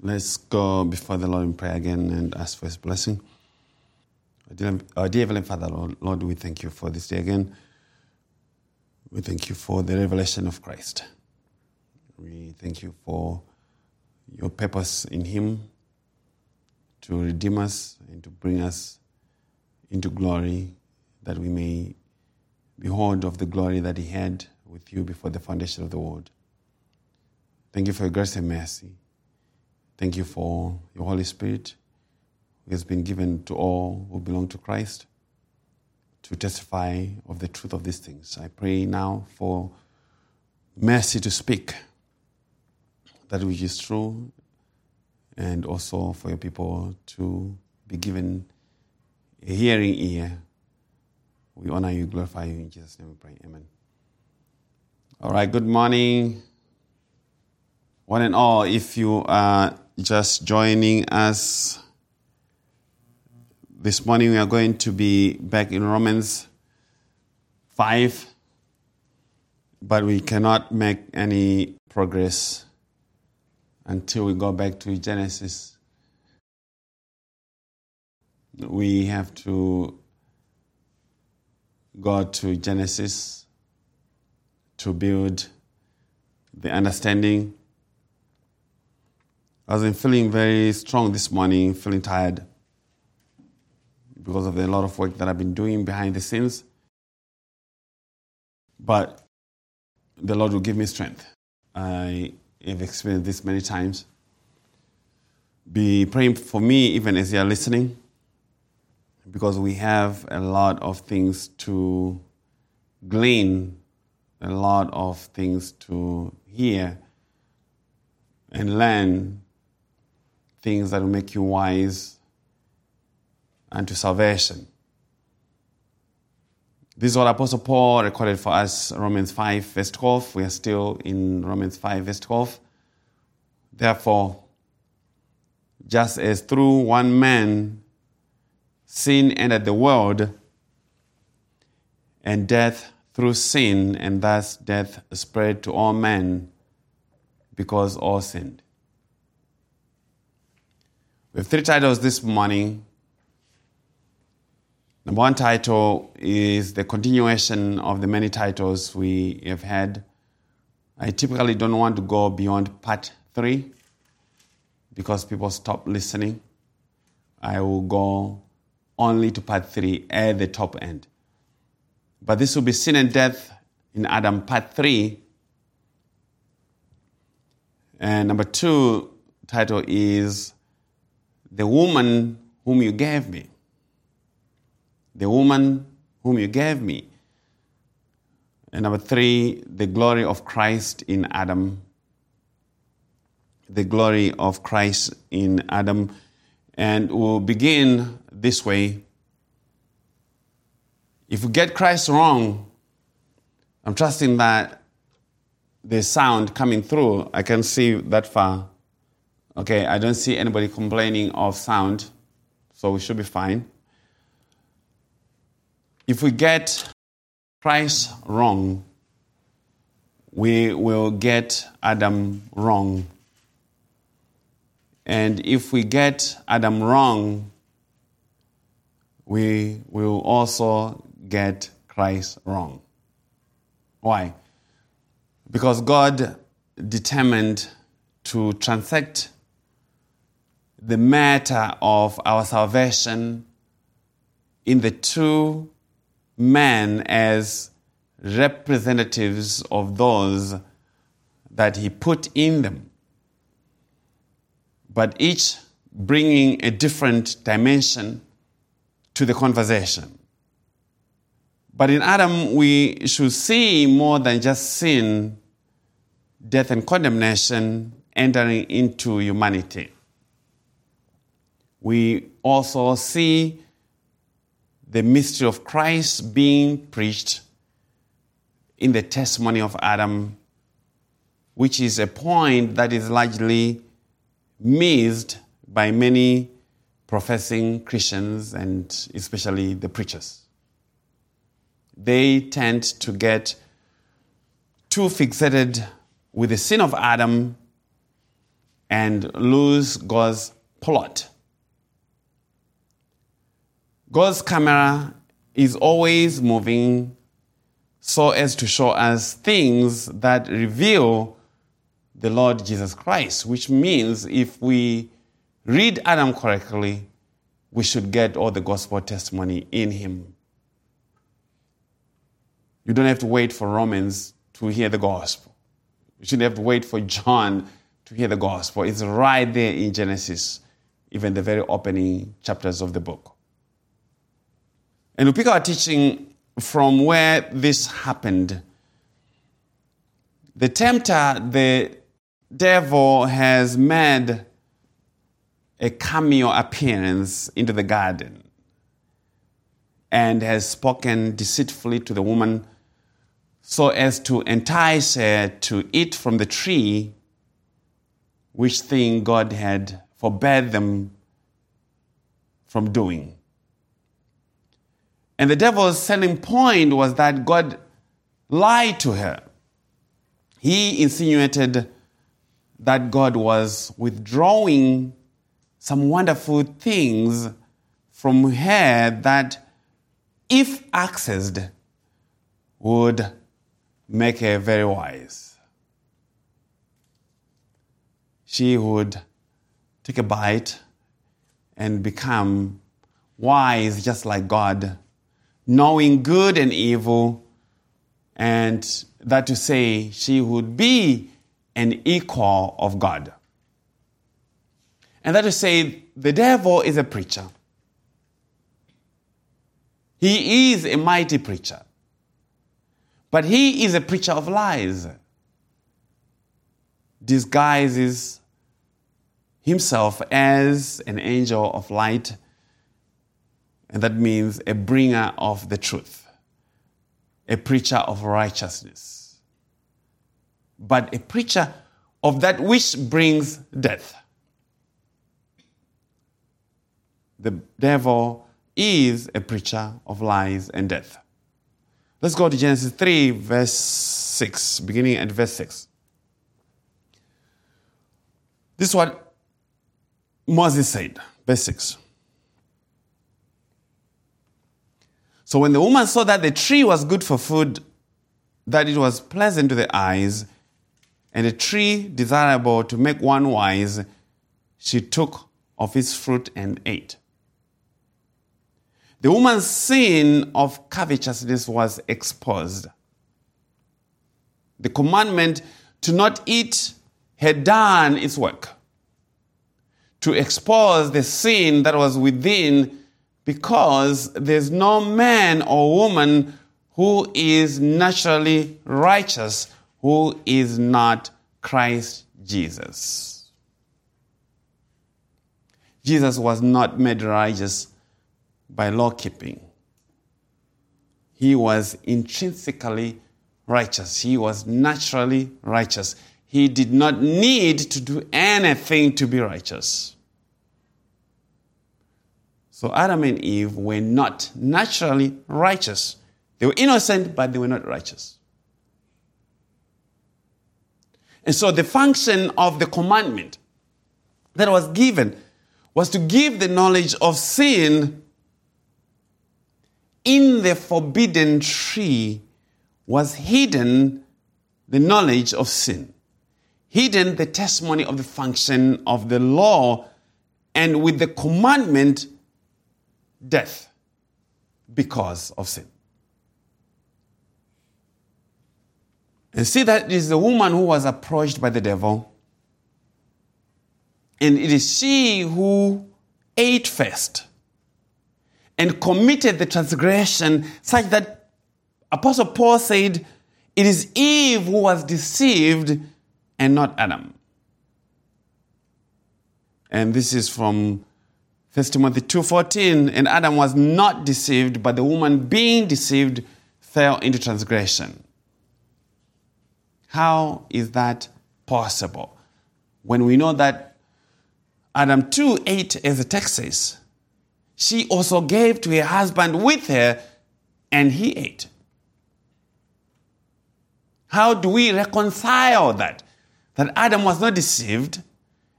Let's go before the Lord in prayer again and ask for His blessing. Our dear, our uh, dear Heavenly Father, Lord, Lord, we thank you for this day again. We thank you for the revelation of Christ. We thank you for your purpose in Him to redeem us and to bring us into glory, that we may behold of the glory that He had with you before the foundation of the world. Thank you for your grace and mercy. Thank you for your Holy Spirit who has been given to all who belong to Christ to testify of the truth of these things. I pray now for mercy to speak that which is true and also for your people to be given a hearing ear. We honor you, glorify you. In Jesus' name we pray. Amen. All right, good morning. One and all, if you are just joining us this morning, we are going to be back in Romans 5, but we cannot make any progress until we go back to Genesis. We have to go to Genesis to build the understanding. I was feeling very strong this morning, feeling tired because of the lot of work that I've been doing behind the scenes. But the Lord will give me strength. I have experienced this many times. Be praying for me even as you are listening, because we have a lot of things to glean, a lot of things to hear and learn, things that will make you wise unto salvation. This is what Apostle Paul recorded for us, Romans 5, verse 12. We are still in Romans 5, verse 12. Therefore, just as through one man sin entered the world, and death through sin, and thus death spread to all men because all sinned. We have three titles this morning Number one title is the continuation of the many titles we have had. I typically don't want to go beyond part three because people stop listening. I will go only to part three at the top end. But this will be Sin and Death in Adam, part three. And number two title is The Woman Whom You Gave Me the woman whom you gave me. And number three, the glory of Christ in Adam. The glory of Christ in Adam. And we'll begin this way. If we get Christ wrong, I'm trusting that the sound coming through, I can see that far. Okay, I don't see anybody complaining of sound, so we should be fine. If we get Christ wrong, we will get Adam wrong. And if we get Adam wrong, we will also get Christ wrong. Why? Because God determined to transact the matter of our salvation in the two men as representatives of those that he put in them, but each bringing a different dimension to the conversation. But in Adam, we should see more than just sin, death, and condemnation entering into humanity. We also see the mystery of Christ being preached in the testimony of Adam, which is a point that is largely missed by many professing Christians and especially the preachers. They tend to get too fixated with the sin of Adam and lose God's plot. God's camera is always moving so as to show us things that reveal the Lord Jesus Christ, which means if we read Adam correctly, we should get all the gospel testimony in him. You don't have to wait for Romans to hear the gospel. You shouldn't have to wait for John to hear the gospel. It's right there in Genesis, even the very opening chapters of the book. And we pick our teaching from where this happened. The tempter, the devil, has made a cameo appearance into the garden and has spoken deceitfully to the woman so as to entice her to eat from the tree, which thing God had forbade them from doing. And the devil's selling point was that God lied to her. He insinuated that God was withdrawing some wonderful things from her that, if accessed, would make her very wise. She would take a bite and become wise just like God, knowing good and evil, and that to say she would be an equal of God. And that to say the devil is a preacher. He is a mighty preacher. But he is a preacher of lies, disguises himself as an angel of light, and that means a bringer of the truth, a preacher of righteousness, but a preacher of that which brings death. The devil is a preacher of lies and death. Let's go to Genesis 3, verse 6, beginning at verse 6. This is what Moses said, verse 6. So when the woman saw that the tree was good for food, that it was pleasant to the eyes, and a tree desirable to make one wise, she took of its fruit and ate. The woman's sin of covetousness was exposed. The commandment to not eat had done its work to expose the sin that was within because there's no man or woman who is naturally righteous who is not Christ Jesus. Jesus was not made righteous by law keeping. He was intrinsically righteous. He was naturally righteous. He did not need to do anything to be righteous. So Adam and Eve were not naturally righteous. They were innocent, but they were not righteous. And so the function of the commandment that was given was to give the knowledge of sin in the forbidden tree was hidden the knowledge of sin, hidden the testimony of the function of the law, and with the commandment, death because of sin. And see that is the woman who was approached by the devil, and it is she who ate first and committed the transgression such that Apostle Paul said, It is Eve who was deceived and not Adam. And this is from 1 Timothy 2:14 and Adam was not deceived but the woman being deceived fell into transgression. How is that possible? When we know that Adam too ate as the text says she also gave to her husband with her, and he ate. How do we reconcile that? That Adam was not deceived,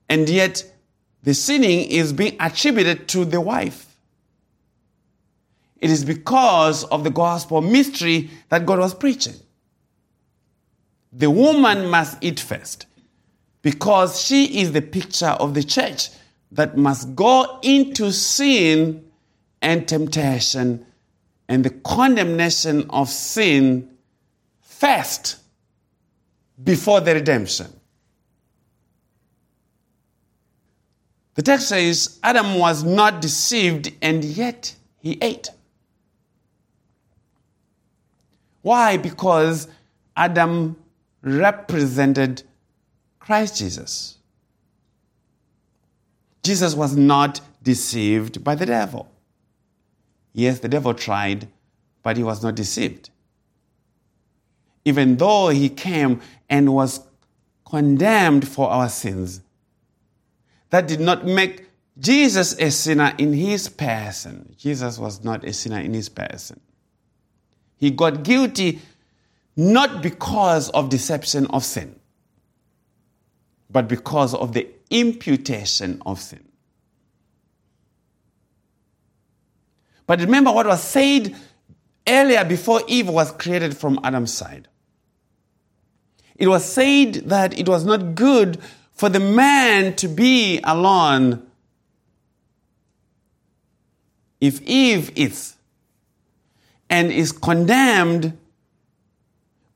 And yet, the sinning is being attributed to the wife. It is because of the gospel mystery that God was preaching. The woman must eat first because she is the picture of the church that must go into sin and temptation and the condemnation of sin first before the redemption. The text says Adam was not deceived and yet he ate. Why? Because Adam represented Christ Jesus. Jesus was not deceived by the devil. Yes, the devil tried, but he was not deceived. Even though he came and was condemned for our sins, that did not make Jesus a sinner in his person. Jesus was not a sinner in his person. He got guilty not because of deception of sin, but because of the imputation of sin. But remember what was said earlier before Eve was created from Adam's side. It was said that it was not good for the man to be alone. If Eve eats and is condemned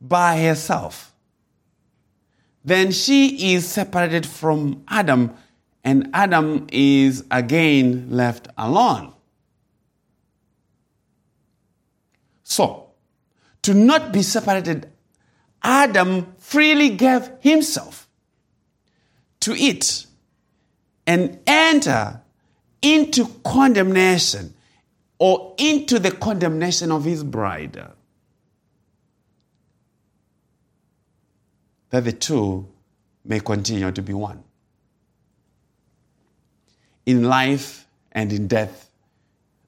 by herself, then she is separated from Adam, and Adam is again left alone. So, to not be separated, Adam freely gave himself to it and enter into condemnation or into the condemnation of his bride. That the two may continue to be one. In life and in death,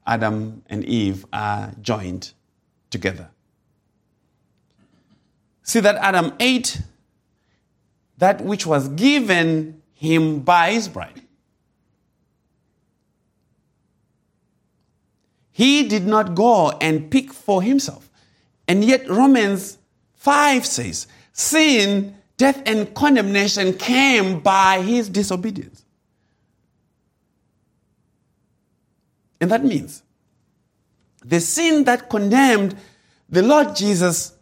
Adam and Eve are joined together. See that Adam ate that which was given him by his bride. He did not go and pick for himself. And yet, Romans 5 says, Sin, death, and condemnation came by his disobedience. And that means the sin that condemned the Lord Jesus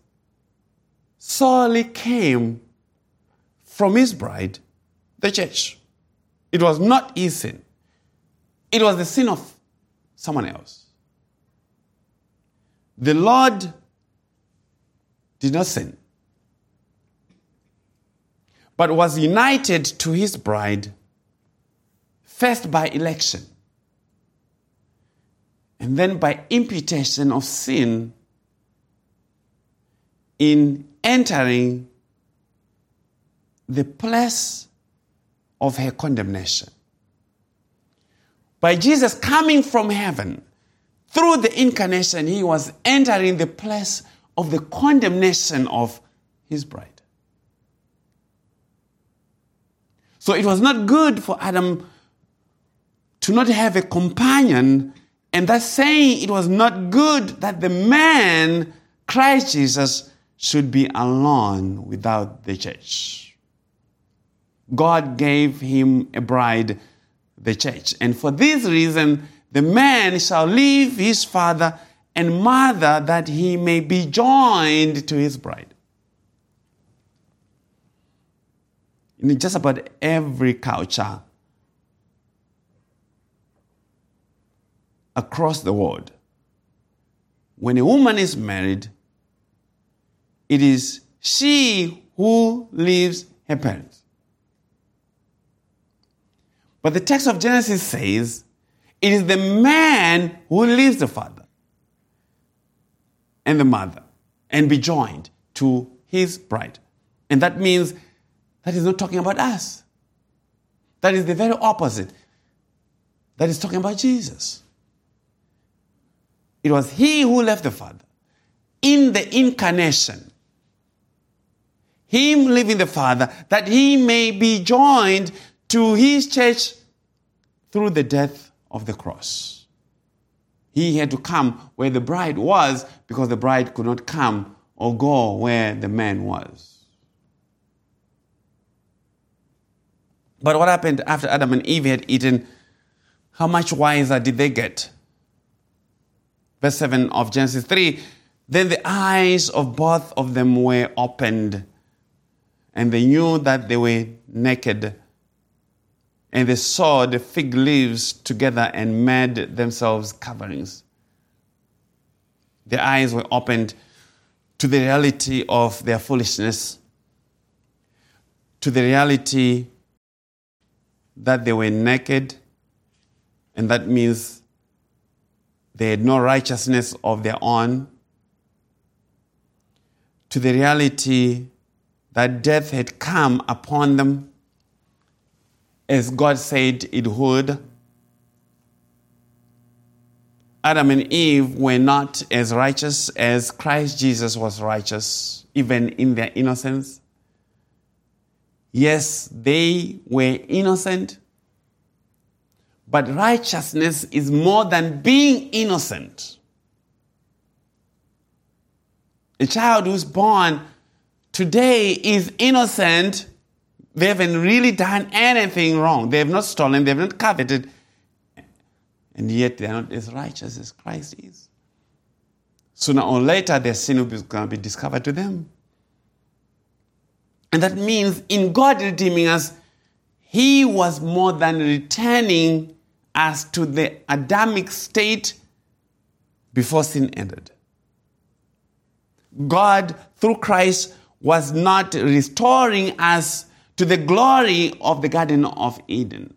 solely came from his bride, the church. It was not his sin, it was the sin of someone else. The Lord did not sin, but was united to his bride first by election and then by imputation of sin in entering the place of her condemnation. By Jesus coming from heaven, through the incarnation, he was entering the place of the condemnation of his bride. So it was not good for Adam to not have a companion, and that's saying it was not good that the man, Christ Jesus, should be alone without the church. God gave him a bride, the church. And for this reason, the man shall leave his father and mother that he may be joined to his bride. In just about every culture across the world, when a woman is married, it is she who leaves her parents. But the text of Genesis says it is the man who leaves the father and the mother and be joined to his bride. And that means that is not talking about us. That is the very opposite. That is talking about Jesus. It was he who left the Father in the incarnation. Him leaving the Father, that he may be joined to his church through the death of the cross. He had to come where the bride was because the bride could not come or go where the man was. But what happened after Adam and Eve had eaten? How much wiser did they get? Verse 7 of Genesis 3 Then the eyes of both of them were opened, and they knew that they were naked. And they saw the fig leaves together and made themselves coverings. Their eyes were opened to the reality of their foolishness, to the reality that they were naked, and that means they had no righteousness of their own, to the reality that death had come upon them as God said it would. Adam and Eve were not as righteous as Christ Jesus was righteous, even in their innocence. Yes, they were innocent, but righteousness is more than being innocent. A child who's born today is innocent. They haven't really done anything wrong. They have not stolen, they have not coveted, and yet they are not as righteous as Christ is. Sooner or later, their sin is going to be discovered to them. And that means in God redeeming us, He was more than returning us to the Adamic state before sin ended. God, through Christ, was not restoring us to the glory of the Garden of Eden.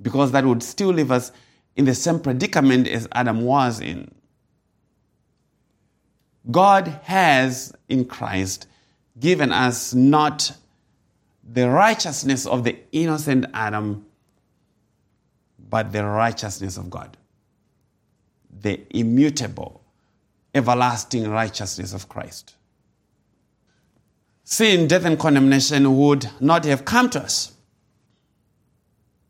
Because that would still leave us in the same predicament as Adam was in. God has in Christ given us not the righteousness of the innocent Adam, but the righteousness of God, the immutable, everlasting righteousness of Christ. Sin, death, and condemnation would not have come to us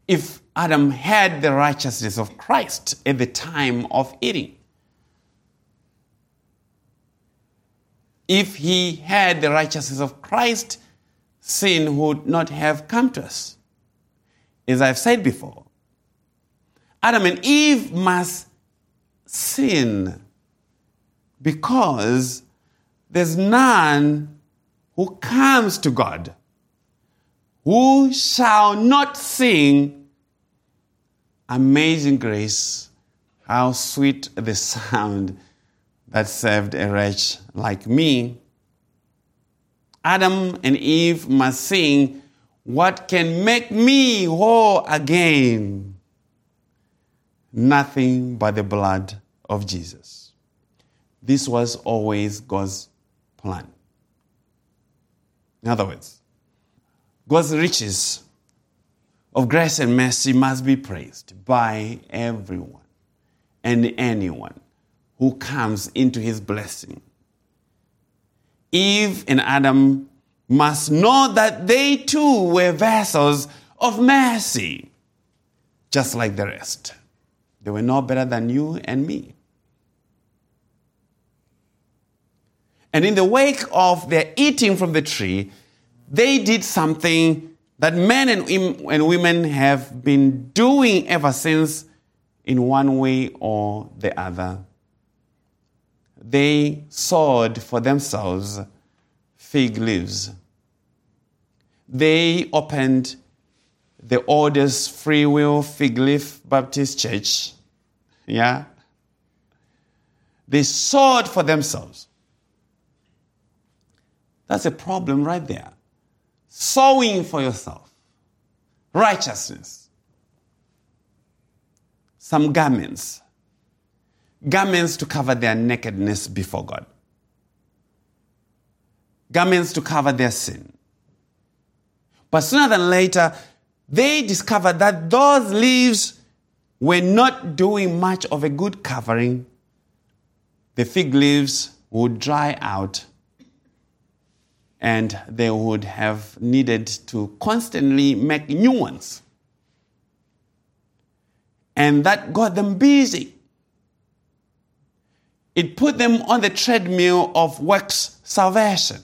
if Adam had the righteousness of Christ at the time of eating. If he had the righteousness of Christ, sin would not have come to us. As I've said before, Adam and Eve must sin because there's none who comes to God who shall not sing Amazing Grace, how sweet the sound that saved a wretch like me. Adam and Eve must sing, What can make me whole again? Nothing but the blood of Jesus. This was always God's plan. In other words, God's riches of grace and mercy must be praised by everyone and anyone who comes into his blessing. Eve and Adam must know that they too were vessels of mercy, just like the rest. They were no better than you and me. And in the wake of their eating from the tree, they did something that men and women have been doing ever since in one way or the other they sewed for themselves fig leaves. They opened the oldest free will fig leaf Baptist church. Yeah? They sewed for themselves. That's a problem right there. Sewing for yourself. Righteousness. Some garments garments to cover their nakedness before God, garments to cover their sin. But sooner than later, they discovered that those leaves were not doing much of a good covering. The fig leaves would dry out and they would have needed to constantly make new ones. And that got them busy. It put them on the treadmill of works salvation.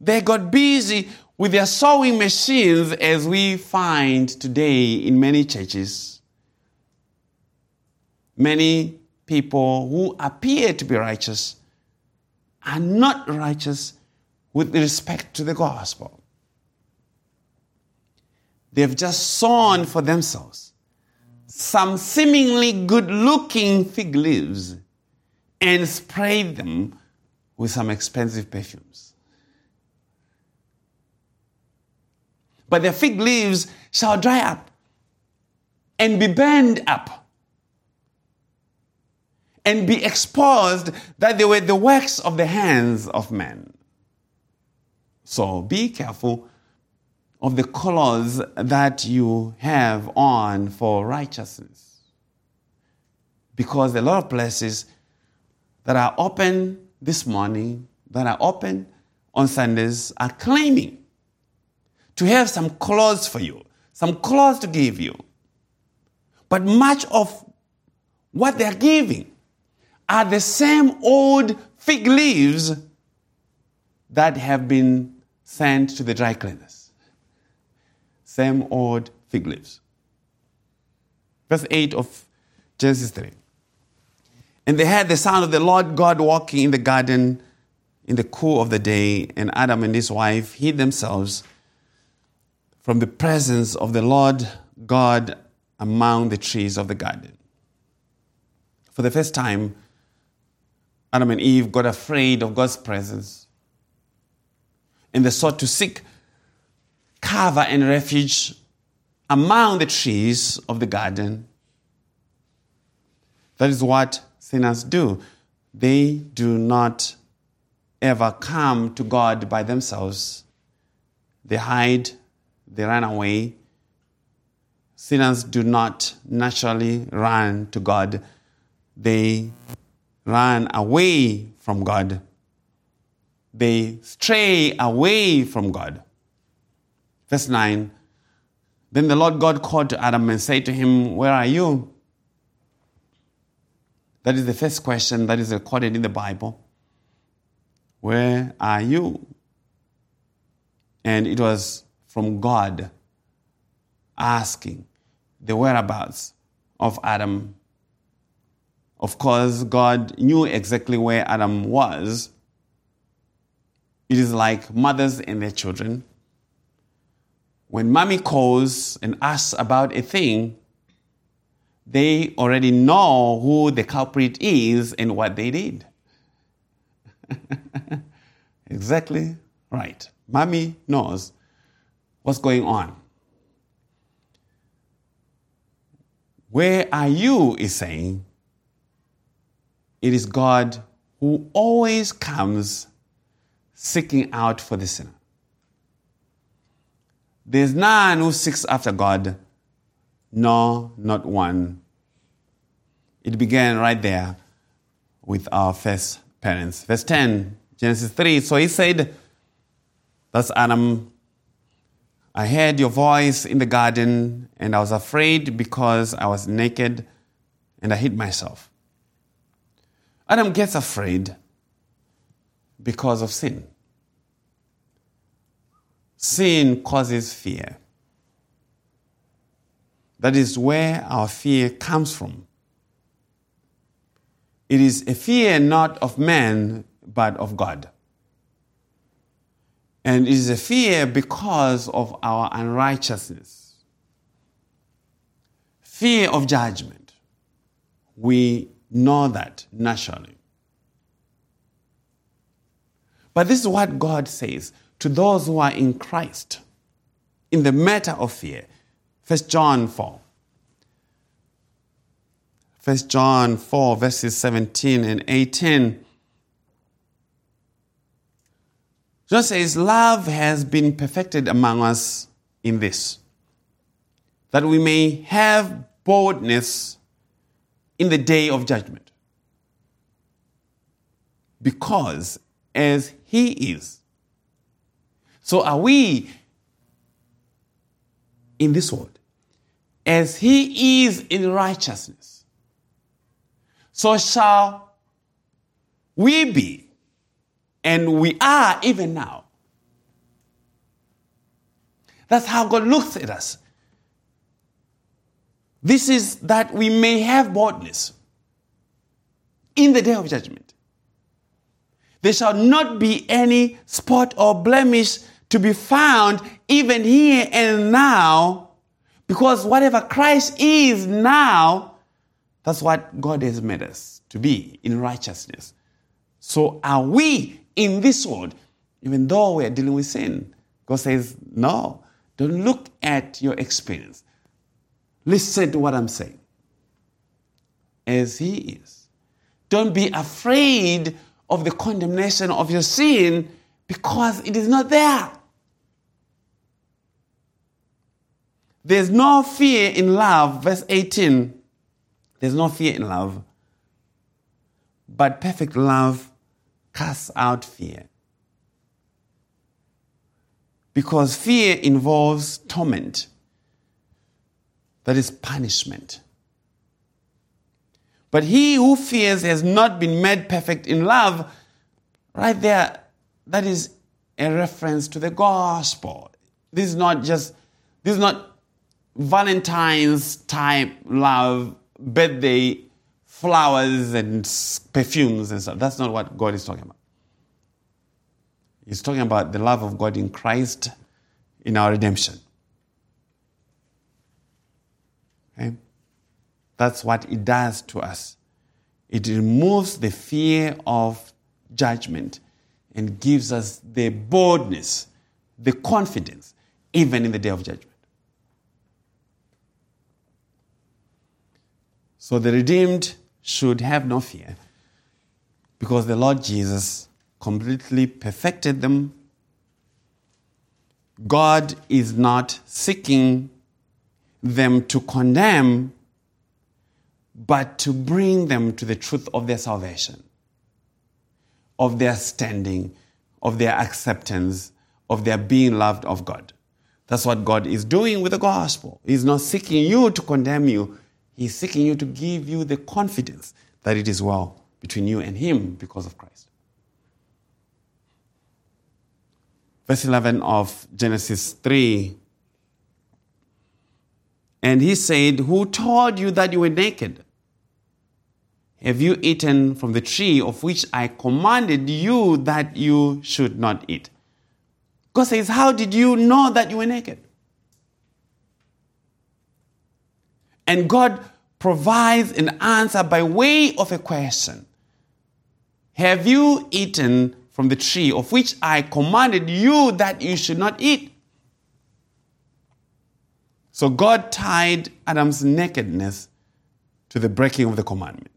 They got busy with their sewing machines, as we find today in many churches. Many people who appear to be righteous are not righteous with respect to the gospel. They've just sewn for themselves some seemingly good looking fig leaves and sprayed them with some expensive perfumes. But the fig leaves shall dry up and be burned up and be exposed that they were the works of the hands of men. So be careful of the colors that you have on for righteousness. Because a lot of places that are open this morning, that are open on Sundays, are claiming to have some clothes for you, some clothes to give you. But much of what they're giving are the same old fig leaves that have been sent to the dry cleaners. Same old fig leaves. Verse 8 of Genesis 3. And they heard the sound of the Lord God walking in the garden in the cool of the day, and Adam and his wife hid themselves from the presence of the Lord God among the trees of the garden. For the first time, Adam and Eve got afraid of God's presence and they sought to seek cover and refuge among the trees of the garden. That is what sinners do. They do not ever come to God by themselves, they hide they run away. Sinners do not naturally run to God, they run away from God. They stray away from God. Verse 9 Then the Lord God called to Adam and said to him, Where are you? That is the first question that is recorded in the Bible. Where are you? And it was from God asking the whereabouts of Adam. Of course, God knew exactly where Adam was. It is like mothers and their children. When mommy calls and asks about a thing, they already know who the culprit is and what they did. exactly right. Mommy knows what's going on. Where are you? is saying. It is God who always comes seeking out for the sinner. There's none who seeks after God, no, not one. It began right there with our first parents. Verse 10, Genesis 3. So he said, That's Adam I heard your voice in the garden, and I was afraid because I was naked and I hid myself. Adam gets afraid because of sin. Sin causes fear. That is where our fear comes from. It is a fear not of man, but of God. And it is a fear because of our unrighteousness. Fear of judgment. We know that naturally. But this is what God says to those who are in Christ in the matter of fear. 1 John 4. 1 John 4, verses 17 and 18 John says, Love has been perfected among us in this, that we may have boldness in the day of judgment. Because as he is, So are we in this world as he is in righteousness. So shall we be, and we are even now. That's how God looks at us. This is that we may have boldness in the day of judgment. There shall not be any spot or blemish to be found even here and now, because whatever Christ is now, that's what God has made us to be in righteousness. So are we in this world, even though we are dealing with sin? God says, no, don't look at your experience. Listen to what I'm saying. As He is. Don't be afraid of the condemnation of your sin because it is not there. There's no fear in love, verse 18. There's no fear in love, but perfect love casts out fear. Because fear involves torment, that is punishment. But he who fears has not been made perfect in love. Right there, that is a reference to the gospel. This is not just, this is not Valentine's type love, birthday, flowers and perfumes and stuff. That's not what God is talking about. He's talking about the love of God in Christ in our redemption. Okay? That's what it does to us. It removes the fear of judgment and gives us the boldness, the confidence, even in the day of judgment. So the redeemed should have no fear because the Lord Jesus completely perfected them. God is not seeking them to condemn, but to bring them to the truth of their salvation, of their standing, of their acceptance, of their being loved of God. That's what God is doing with the gospel. He's not seeking you to condemn you, He's seeking you to give you the confidence that it is well between you and Him because of Christ. Verse 11 of Genesis 3. And he said, Who told you that you were naked? Have you eaten from the tree of which I commanded you that you should not eat? God says, How did you know that you were naked? And God provides an answer by way of a question Have you eaten from the tree of which I commanded you that you should not eat? So God tied Adam's nakedness to the breaking of the commandment.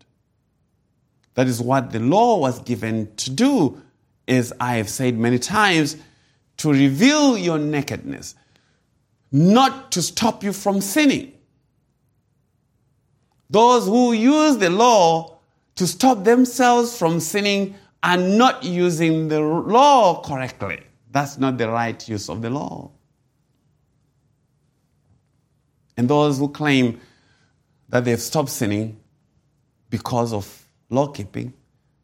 That is what the law was given to do, as I have said many times, to reveal your nakedness, not to stop you from sinning. Those who use the law to stop themselves from sinning are not using the law correctly. That's not the right use of the law. And those who claim that they've stopped sinning because of law keeping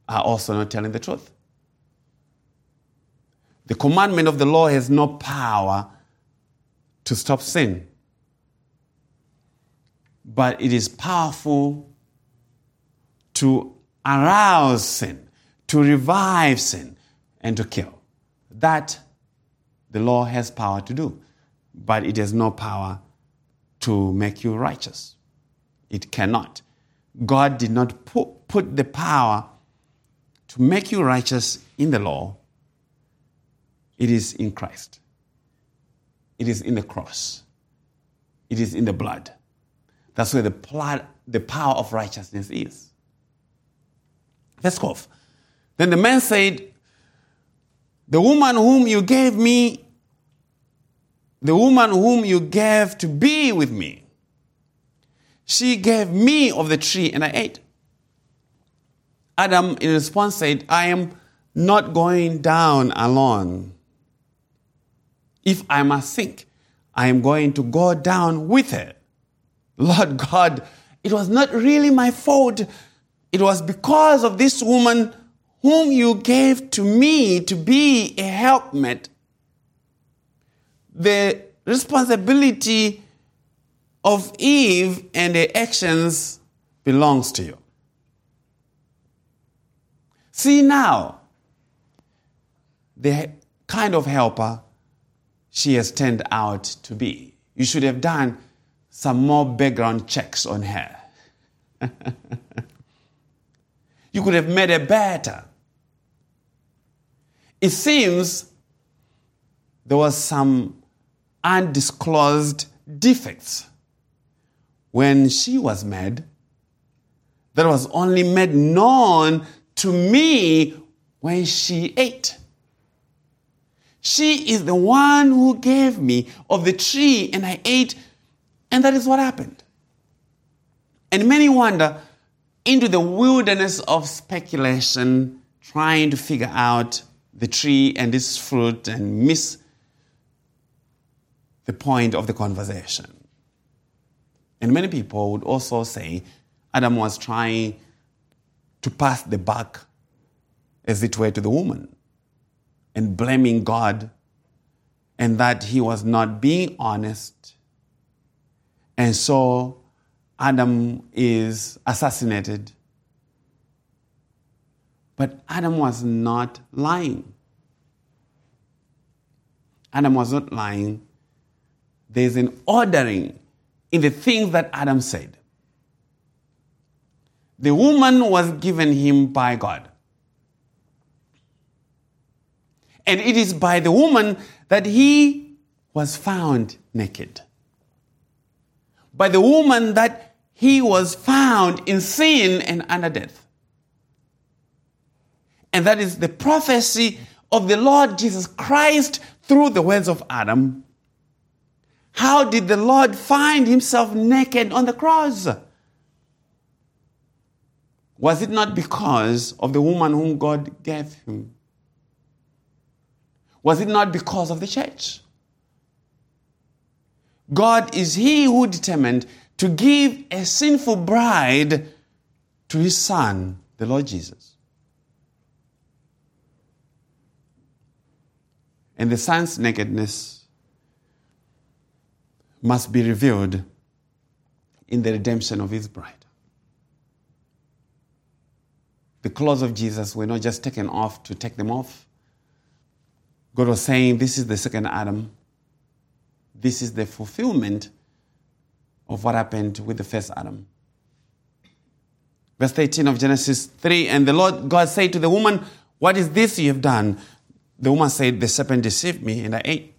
are also not telling the truth. The commandment of the law has no power to stop sin but it is powerful to arouse sin, to revive sin, and to kill. That the law has power to do, but it has no power to make you righteous. It cannot. God did not put, put the power to make you righteous in the law. It is in Christ. It is in the cross. It is in the blood. That's where the, plot, the power of righteousness is. Verse 12. Then the man said, The woman whom you gave me, the woman whom you gave to be with me, she gave me of the tree and I ate. Adam, in response, said, I am not going down alone. If I must sink, I am going to go down with her. Lord God, it was not really my fault. It was because of this woman whom you gave to me to be a helpmate. The responsibility of Eve and her actions belongs to you. See now, the kind of helper she has turned out to be. You should have done some more background checks on her. you could have made her better. It seems there was some undisclosed defects when she was made that was only made known to me when she ate. She is the one who gave me of the tree, and I ate, and that is what happened. And many wander into the wilderness of speculation, trying to figure out the tree and its fruit and miss the point of the conversation. And many people would also say Adam was trying to pass the buck, as it were, to the woman and blaming God and that he was not being honest. And so Adam is assassinated. But Adam was not lying. Adam was not lying. There's an ordering in the things that Adam said. The woman was given him by God. And it is by the woman that he was found naked. By the woman that he was found in sin and under death. And that is the prophecy of the Lord Jesus Christ through the words of Adam. How did the Lord find himself naked on the cross? Was it not because of the woman whom God gave him? Was it not because of the church? God is He who determined to give a sinful bride to His Son, the Lord Jesus. And the Son's nakedness must be revealed in the redemption of His bride. The clothes of Jesus were not just taken off to take them off God was saying, This is the second Adam. This is the fulfillment of what happened with the first Adam. Verse 13 of Genesis 3 And the Lord God said to the woman, What is this you have done? The woman said, The serpent deceived me and I ate.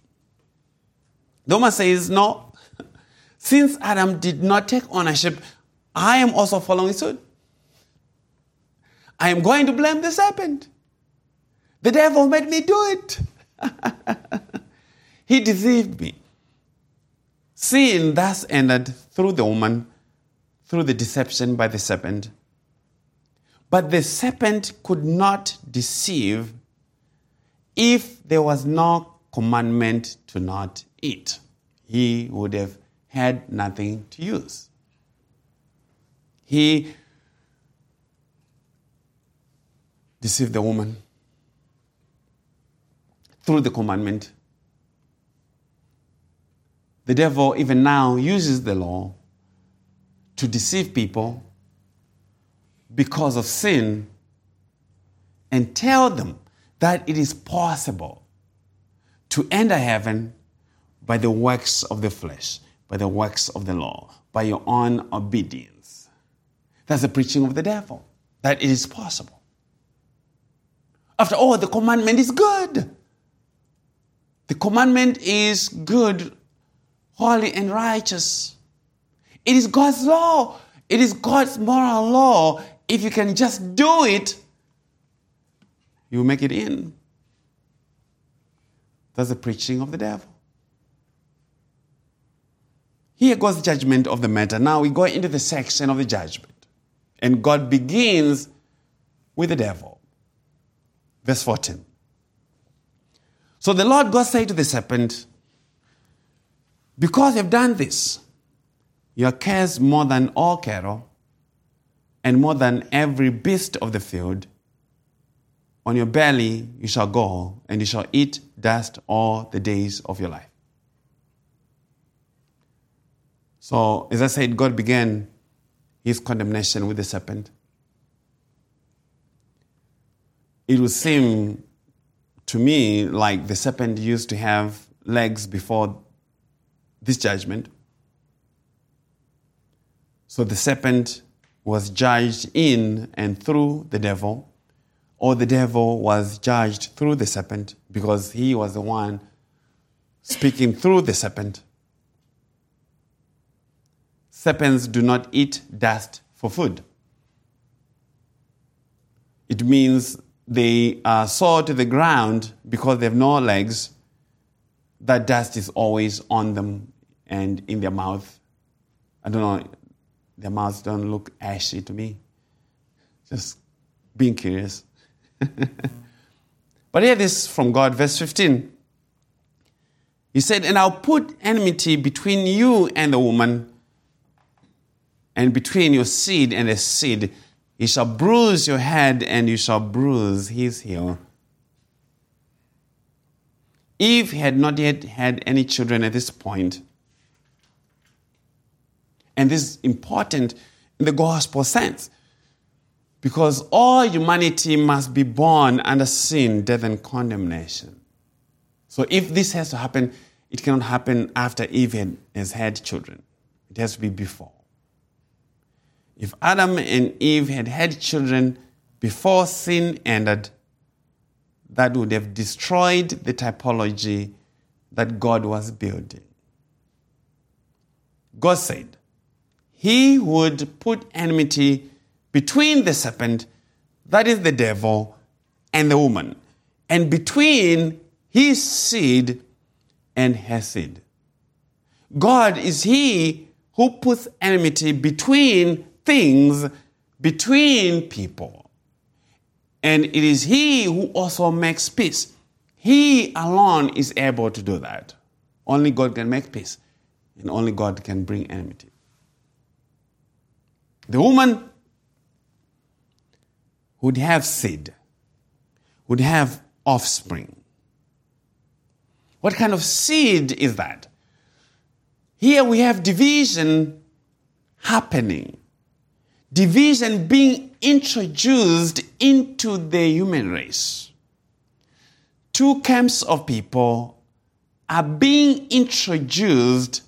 The woman says, No. Since Adam did not take ownership, I am also following suit. I am going to blame the serpent. The devil made me do it. he deceived me. Sin thus ended through the woman, through the deception by the serpent. But the serpent could not deceive if there was no commandment to not eat. He would have had nothing to use. He deceived the woman through the commandment. The devil, even now, uses the law to deceive people because of sin and tell them that it is possible to enter heaven by the works of the flesh, by the works of the law, by your own obedience. That's the preaching of the devil, that it is possible. After all, the commandment is good. The commandment is good, holy, and righteous. It is God's law. It is God's moral law. If you can just do it, you make it in. That's the preaching of the devil. Here goes the judgment of the matter. Now we go into the section of the judgment. And God begins with the devil. Verse 14. So the Lord God said to the serpent, Because you've done this, you are cursed more than all cattle and more than every beast of the field. On your belly you shall go, and you shall eat dust all the days of your life. So, as I said, God began his condemnation with the serpent. It would seem to me like the serpent used to have legs before this judgment. So the serpent was judged in and through the devil, or the devil was judged through the serpent because he was the one speaking through the serpent. Serpents do not eat dust for food. It means they are sawed to the ground because they have no legs. That dust is always on them and in their mouth. I don't know, their mouths don't look ashy to me. Just being curious. but hear this from God, verse 15. He said, And I'll put enmity between you and the woman, and between your seed and the seed. He shall bruise your head, and you shall bruise his heel. Eve had not yet had any children at this point. And this is important in the gospel sense because all humanity must be born under sin, death, and condemnation. So if this has to happen, it cannot happen after Eve has had children, it has to be before. If Adam and Eve had had children before sin ended, that would have destroyed the typology that God was building. God said, He would put enmity between the serpent, that is the devil, and the woman, and between his seed and her seed. God is He who puts enmity between things between people. And it is He who also makes peace. He alone is able to do that. Only God can make peace, and only God can bring enmity. The woman would have seed, would have offspring. What kind of seed is that? Here we have division happening division being introduced into the human race. Two camps of people are being introduced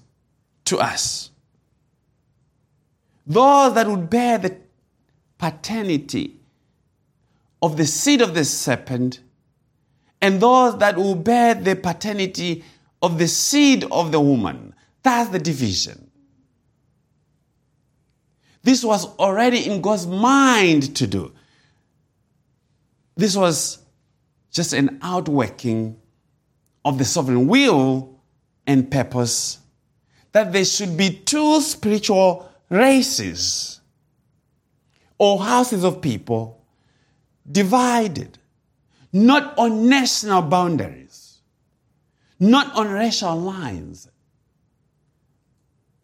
to us. Those that would bear the paternity of the seed of the serpent, and those that will bear the paternity of the seed of the woman. That's the division. This was already in God's mind to do. This was just an outworking of the sovereign will and purpose that there should be two spiritual races or houses of people divided, not on national boundaries, not on racial lines,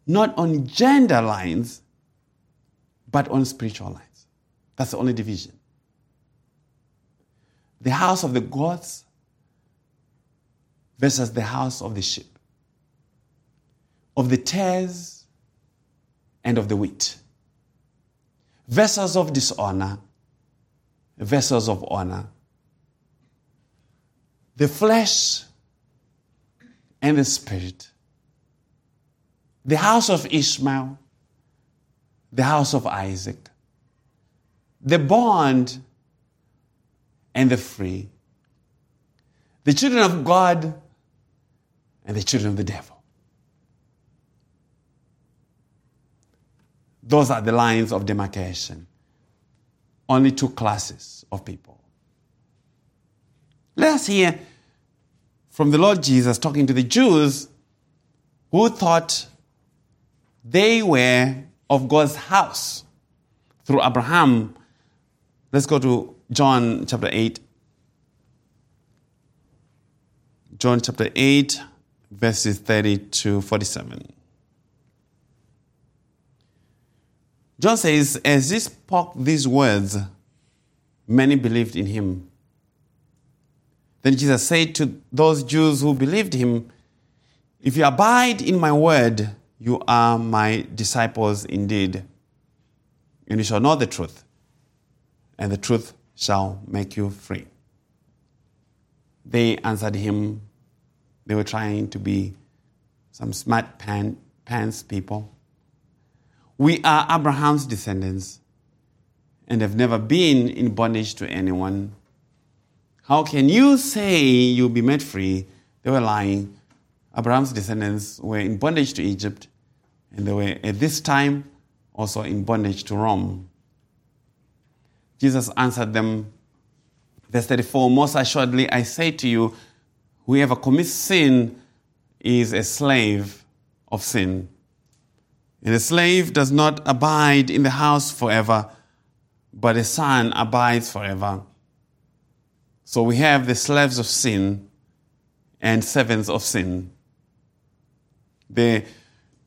not on gender lines, but on spiritual lines. That's the only division. The house of the gods versus the house of the sheep, of the tares and of the wheat, vessels of dishonor, vessels of honor, the flesh and the spirit, the house of Ishmael the house of Isaac, the bond and the free, the children of God and the children of the devil. Those are the lines of demarcation. Only two classes of people. Let us hear from the Lord Jesus talking to the Jews who thought they were of God's house through Abraham. Let's go to John chapter 8. John chapter 8, verses 30 to 47. John says, As he spoke these words, many believed in him. Then Jesus said to those Jews who believed him, If you abide in my word, you are my disciples indeed, and you shall know the truth, and the truth shall make you free. They answered him. They were trying to be some smart pan, pants people. We are Abraham's descendants and have never been in bondage to anyone. How can you say you'll be made free? They were lying. Abraham's descendants were in bondage to Egypt, and they were at this time also in bondage to Rome. Jesus answered them, verse 34 Most assuredly, I say to you, whoever commits sin is a slave of sin. And a slave does not abide in the house forever, but a son abides forever. So we have the slaves of sin and servants of sin. The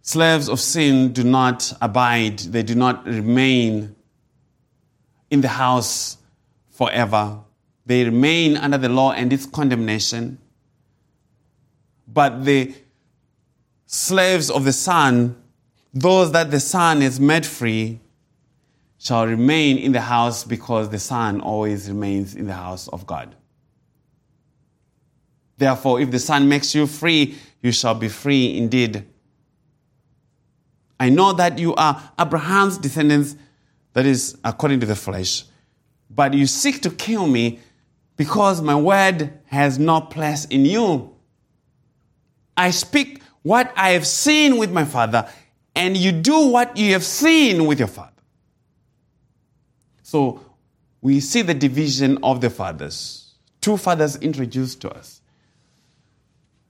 slaves of sin do not abide, they do not remain in the house forever. They remain under the law and its condemnation. But the slaves of the Son, those that the Son has made free, shall remain in the house because the Son always remains in the house of God. Therefore, if the Son makes you free, you shall be free indeed. I know that you are Abraham's descendants, that is, according to the flesh, but you seek to kill me because my word has no place in you. I speak what I have seen with my father, and you do what you have seen with your father. So we see the division of the fathers. Two fathers introduced to us.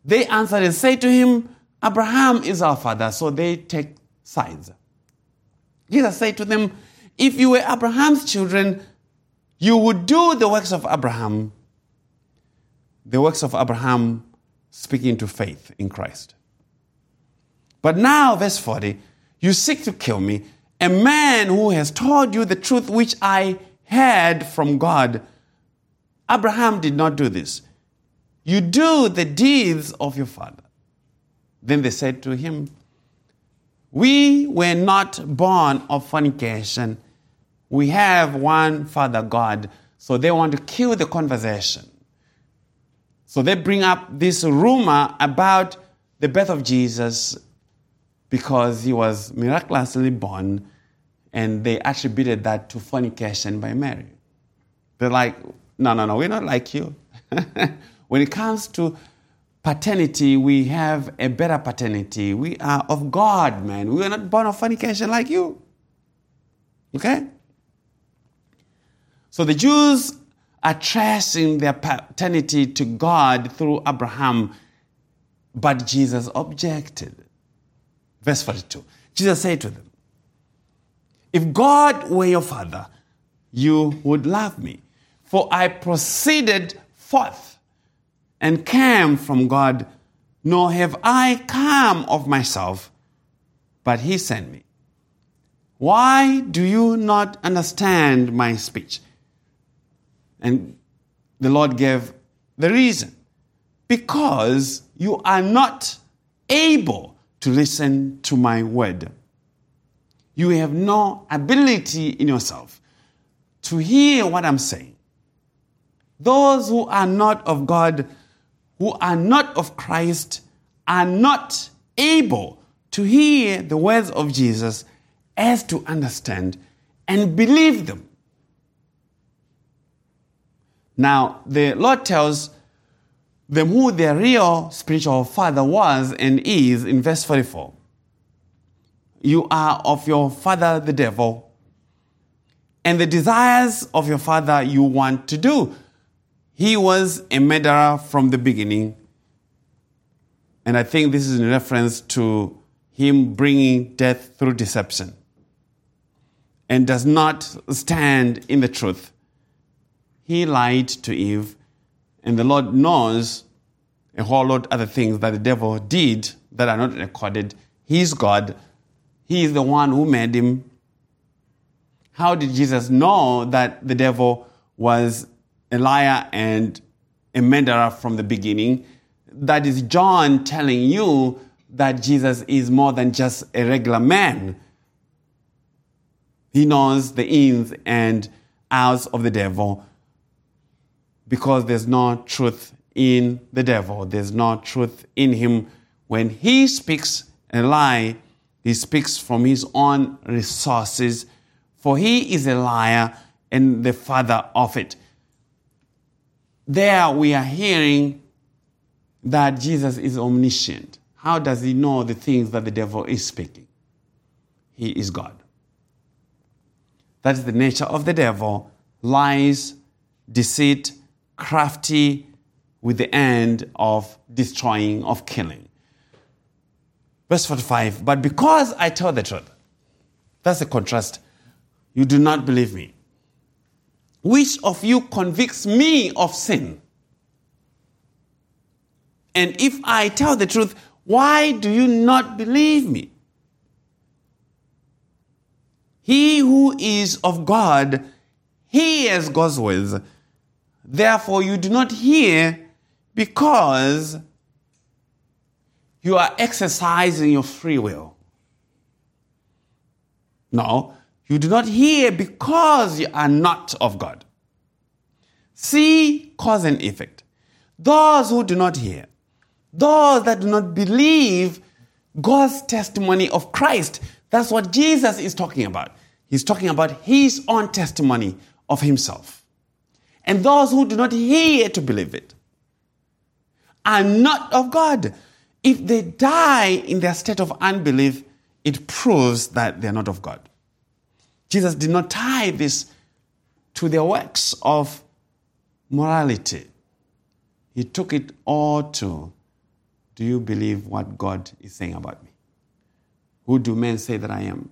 They answered and said to him, Abraham is our father. So they take sides. Jesus said to them, If you were Abraham's children, you would do the works of Abraham. The works of Abraham speaking to faith in Christ. But now, verse 40, you seek to kill me, a man who has told you the truth which I heard from God. Abraham did not do this. You do the deeds of your father. Then they said to him, We were not born of fornication. We have one Father God. So they want to kill the conversation. So they bring up this rumor about the birth of Jesus because he was miraculously born, and they attributed that to fornication by Mary. They're like, no, no, no, we're not like you. when it comes to paternity, we have a better paternity. We are of God, man. We are not born of fornication like you. Okay? So the Jews are tracing their paternity to God through Abraham, but Jesus objected. Verse 42. Jesus said to them, If God were your father, you would love me, for I proceeded forth and came from God, nor have I come of myself, but he sent me. Why do you not understand my speech? And the Lord gave the reason. Because you are not able to listen to my word. You have no ability in yourself to hear what I'm saying. Those who are not of God, who are not of Christ, are not able to hear the words of Jesus as to understand and believe them. Now, the Lord tells them who their real spiritual father was and is in verse 44. You are of your father, the devil, and the desires of your father you want to do. He was a murderer from the beginning. And I think this is in reference to him bringing death through deception and does not stand in the truth. He lied to Eve and the Lord knows a whole lot of other things that the devil did that are not recorded. He's God. He is the one who made him. How did Jesus know that the devil was a liar and a murderer from the beginning? That is John telling you that Jesus is more than just a regular man. He knows the ins and outs of the devil because there's no truth in the devil. There's no truth in him. When he speaks a lie, he speaks from his own resources, for he is a liar and the father of it. There we are hearing that Jesus is omniscient. How does he know the things that the devil is speaking? He is God. That is the nature of the devil lies, deceit, crafty, with the end of destroying, of killing. Verse 45 But because I tell the truth, that's the contrast, you do not believe me. Which of you convicts me of sin? And if I tell the truth, why do you not believe me? He who is of God hears God's words. Therefore, you do not hear because you are exercising your free will. No, you do not hear because you are not of God. See cause and effect. Those who do not hear those that do not believe God's testimony of Christ. That's what Jesus is talking about. He's talking about his own testimony of himself. And those who do not hear to believe it are not of God. If they die in their state of unbelief, it proves that they're not of God. Jesus did not tie this to their works of morality. He took it all to do you believe what God is saying about me? Who do men say that I am?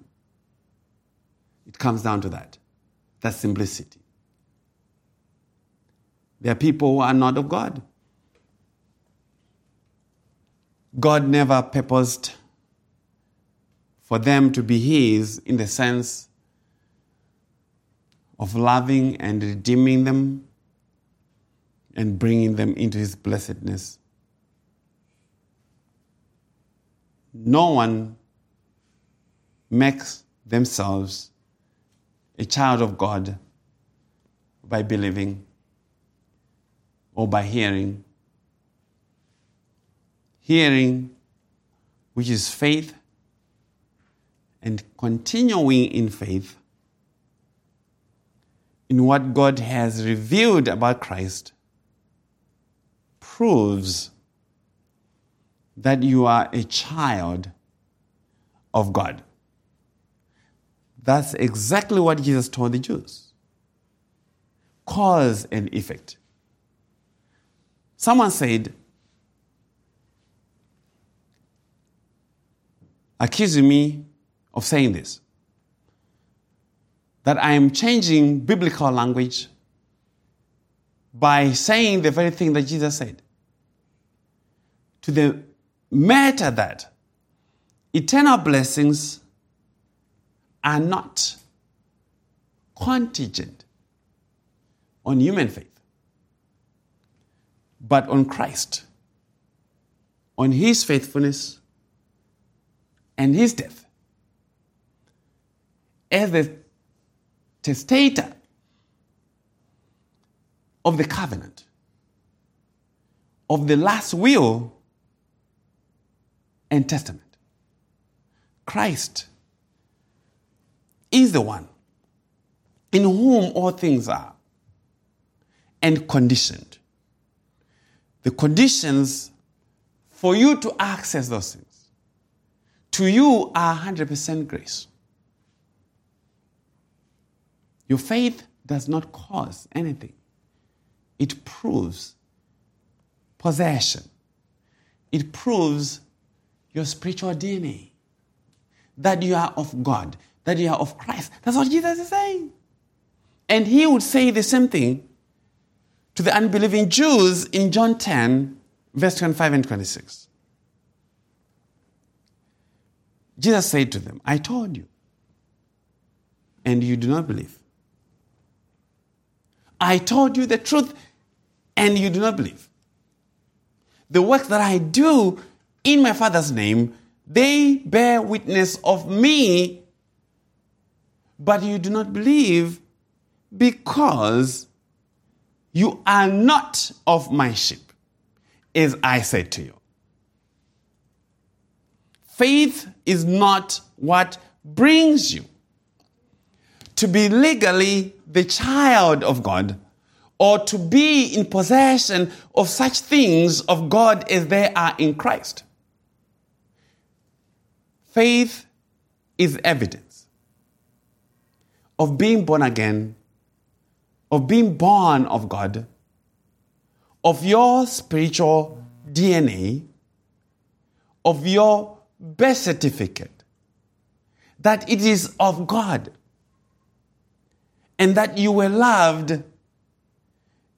It comes down to that. That simplicity. There are people who are not of God. God never purposed for them to be His in the sense of loving and redeeming them and bringing them into His blessedness. no one makes themselves a child of God by believing or by hearing. Hearing, which is faith, and continuing in faith in what God has revealed about Christ proves that you are a child of God. That's exactly what Jesus told the Jews cause and effect. Someone said, accusing me of saying this, that I am changing biblical language by saying the very thing that Jesus said to the matter that eternal blessings are not contingent on human faith, but on Christ, on his faithfulness and his death. As the testator of the covenant, of the last will and Testament. Christ is the one in whom all things are and conditioned. The conditions for you to access those things to you are 100% grace. Your faith does not cause anything, it proves possession, it proves your spiritual DNA. That you are of God, that you are of Christ. That's what Jesus is saying. And he would say the same thing to the unbelieving Jews in John 10, verse 25 and 26. Jesus said to them, I told you, and you do not believe. I told you the truth, and you do not believe. The work that I do in my Father's name, they bear witness of me, but you do not believe because you are not of my sheep, as I said to you. Faith is not what brings you to be legally the child of God or to be in possession of such things of God as they are in Christ. Faith is evidence of being born again, of being born of God, of your spiritual DNA, of your birth certificate, that it is of God and that you were loved,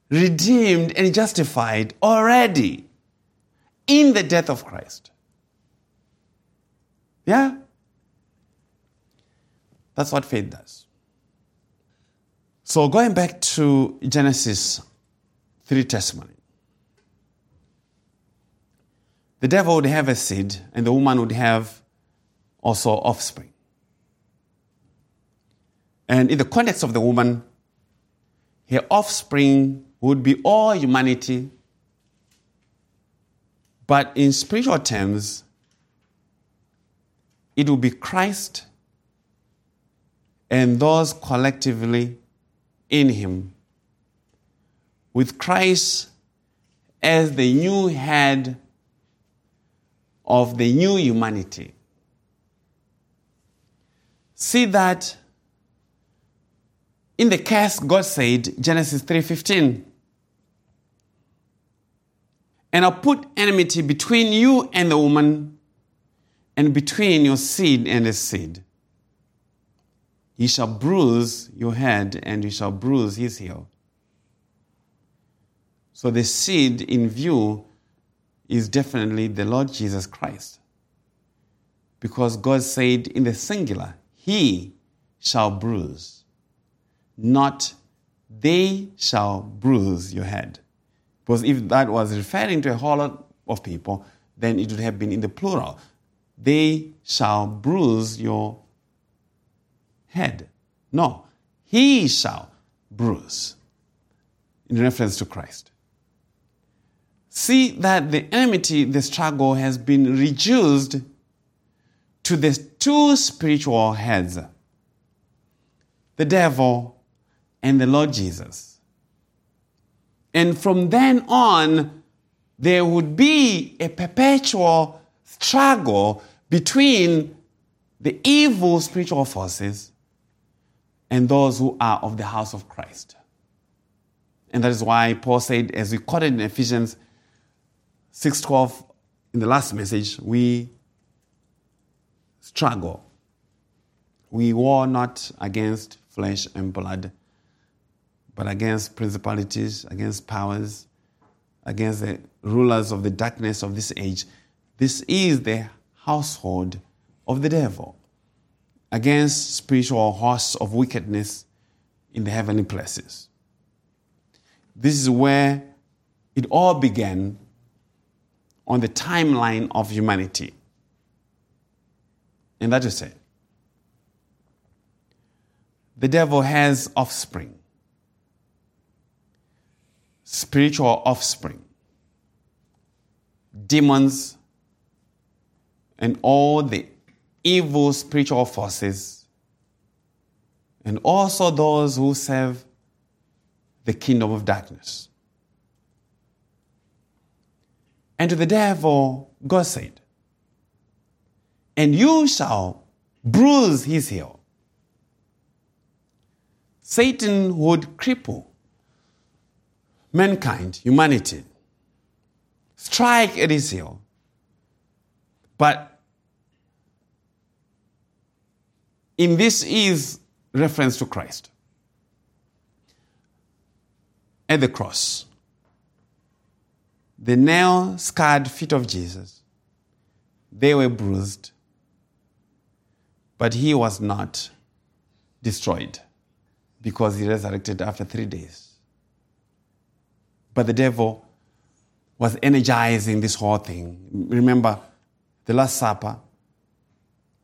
redeemed, and justified already in the death of Christ. Yeah? That's what faith does. So, going back to Genesis 3 testimony, the devil would have a seed, and the woman would have also offspring. And in the context of the woman, her offspring would be all humanity. But in spiritual terms, it will be Christ and those collectively in him, with Christ as the new head of the new humanity. See that in the curse God said, Genesis 3:15, and I'll put enmity between you and the woman, and between your seed and his seed. He shall bruise your head, and you shall bruise his heel. So the seed in view is definitely the Lord Jesus Christ. Because God said in the singular, He shall bruise not they shall bruise your head. Because if that was referring to a whole lot of people, then it would have been in the plural. They shall bruise your head. No, he shall bruise, in reference to Christ. See that the enmity, the struggle has been reduced to the two spiritual heads the devil and the Lord Jesus. And from then on, there would be a perpetual struggle between the evil spiritual forces and those who are of the house of Christ. And that is why Paul said, as we quoted in Ephesians 6:12 in the last message, we struggle. We war not against flesh and blood, but against principalities, against powers, against the rulers of the darkness of this age. This is the household of the devil, against spiritual hosts of wickedness in the heavenly places. This is where it all began on the timeline of humanity. And that is it. The devil has offspring spiritual offspring, demons, and all the evil spiritual forces, and also those who serve the kingdom of darkness. And to the devil, God said, And you shall bruise his heel. Satan would cripple mankind, humanity, strike at his heel. But in this is reference to Christ at the cross. the nail scarred feet of Jesus, they were bruised, but he was not destroyed because he resurrected after three days. But the devil was energizing this whole thing. Remember the Last Supper?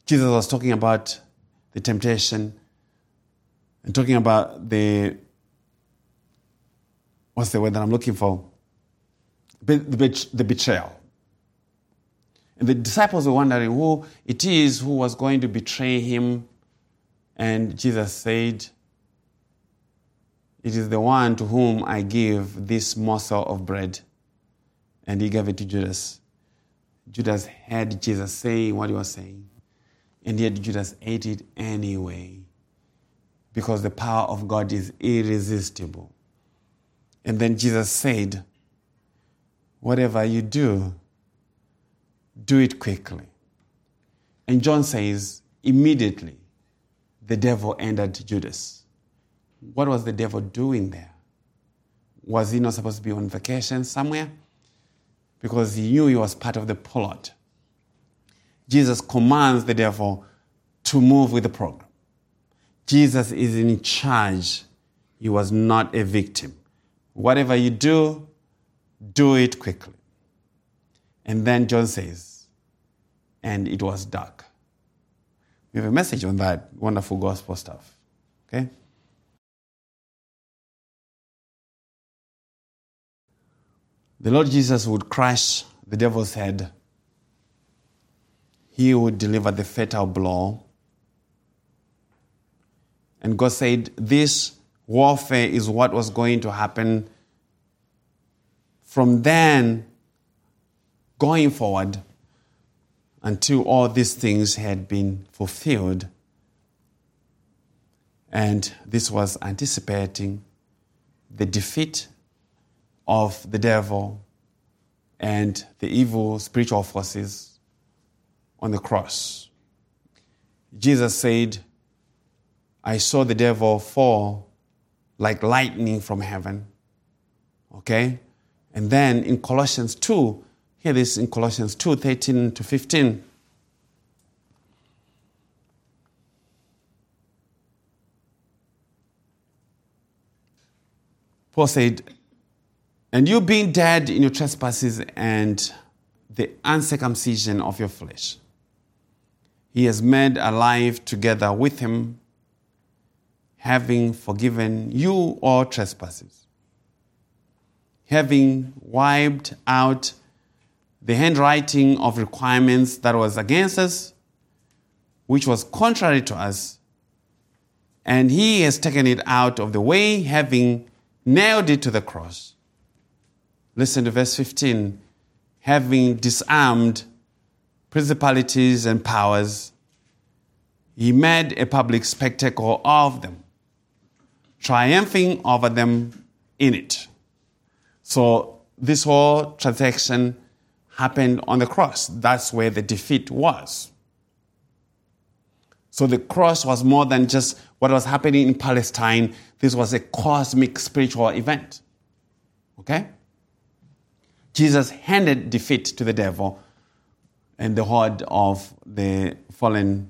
Jesus was talking about the temptation and talking about the what's the word that I'm looking for? The, betrayal. And the disciples were wondering who it is who was going to betray him. And Jesus said, It is the one to whom I give this morsel of bread. And he gave it to Judas. Judas heard Jesus saying what he was saying. And yet Judas ate it anyway. Because the power of God is irresistible. And then Jesus said, Whatever you do, do it quickly. And John says, immediately the devil entered Judas. What was the devil doing there? Was he not supposed to be on vacation somewhere? Because he knew he was part of the plot. Jesus commands the devil to move with the program. Jesus is in charge. He was not a victim. Whatever you do, do it quickly. And then John says, and it was dark. We have a message on that wonderful gospel stuff. Okay? The Lord Jesus would crush the devil's head. He would deliver the fatal blow. And God said, This warfare is what was going to happen. From then, going forward until all these things had been fulfilled. And this was anticipating the defeat of the devil and the evil spiritual forces on the cross. Jesus said, I saw the devil fall like lightning from heaven. Okay? And then in Colossians 2, Hear this in Colossians 2 13 to 15. Paul said, And you being dead in your trespasses and the uncircumcision of your flesh, he has made alive together with him, having forgiven you all trespasses, having wiped out the handwriting of requirements that was against us, which was contrary to us, and he has taken it out of the way, having nailed it to the cross. Listen to verse 15. Having disarmed principalities and powers, he made a public spectacle of them, triumphing over them in it. So, this whole transaction happened on the cross. That's where the defeat was. So the cross was more than just what was happening in Palestine. This was a cosmic spiritual event. Okay? Jesus handed defeat to the devil and the horde of the fallen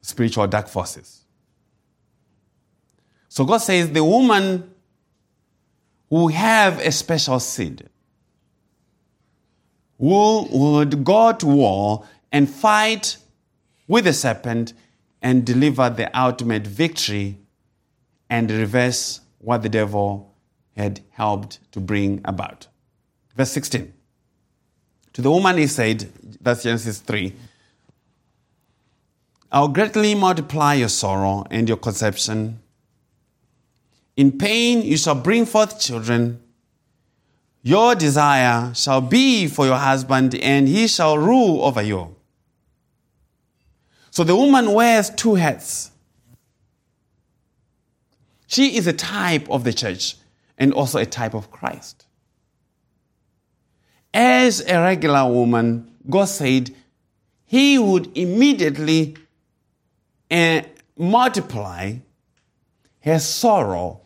spiritual dark forces. So God says the woman who have a special seed who would go to war and fight with the serpent and deliver the ultimate victory and reverse what the devil had helped to bring about. Verse 16. To the woman he said, that's Genesis 3, I'll greatly multiply your sorrow and your conception. In pain you shall bring forth children. Your desire shall be for your husband, and he shall rule over you. So the woman wears two hats. She is a type of the church and also a type of Christ. As a regular woman, God said he would immediately uh, multiply her sorrow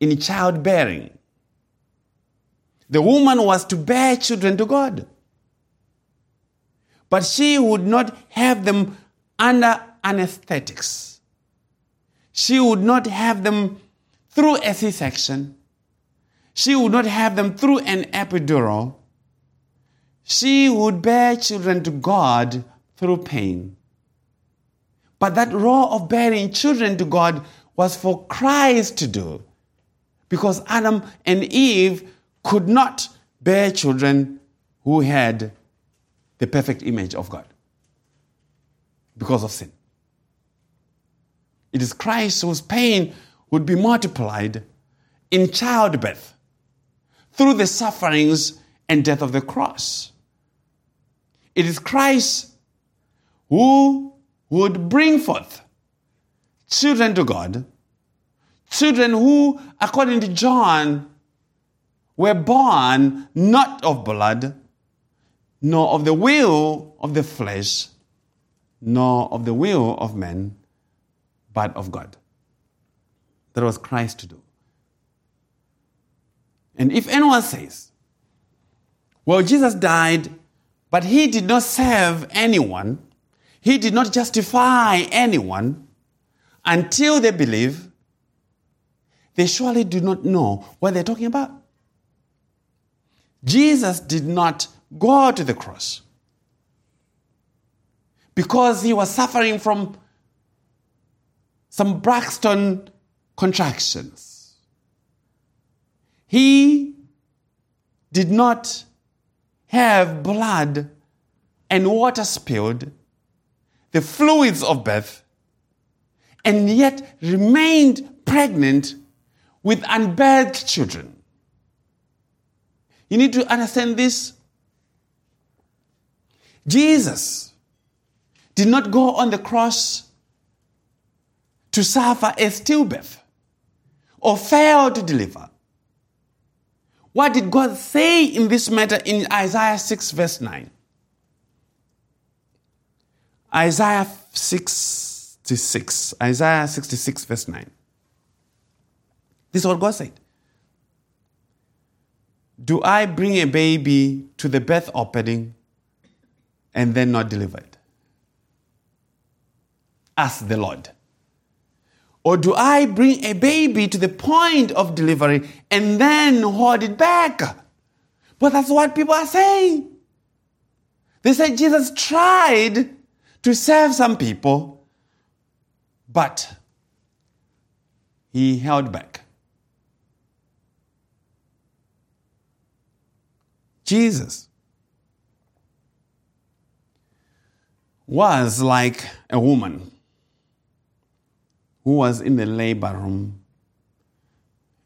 in childbearing. The woman was to bear children to God. But she would not have them under anesthetics. She would not have them through a C section. She would not have them through an epidural. She would bear children to God through pain. But that role of bearing children to God was for Christ to do. Because Adam and Eve could not bear children who had the perfect image of God because of sin. It is Christ whose pain would be multiplied in childbirth through the sufferings and death of the cross. It is Christ who would bring forth children to God, children who, according to John, were born not of blood, nor of the will of the flesh, nor of the will of men, but of God. That was Christ to do. And if anyone says, well, Jesus died, but he did not save anyone, he did not justify anyone until they believe, they surely do not know what they're talking about. Jesus did not go to the cross because he was suffering from some Braxton contractions. He did not have blood and water spilled, the fluids of birth, and yet remained pregnant with unbirthed children. You need to understand this. Jesus did not go on the cross to suffer a stillbirth or fail to deliver. What did God say in this matter in Isaiah 6, verse 9? Isaiah 66, Isaiah 66, verse 9. This is what God said. Do I bring a baby to the birth opening and then not deliver it? Ask the Lord. Or do I bring a baby to the point of delivery and then hold it back? But that's what people are saying. They say Jesus tried to save some people, but he held back. Jesus was like a woman who was in the labor room,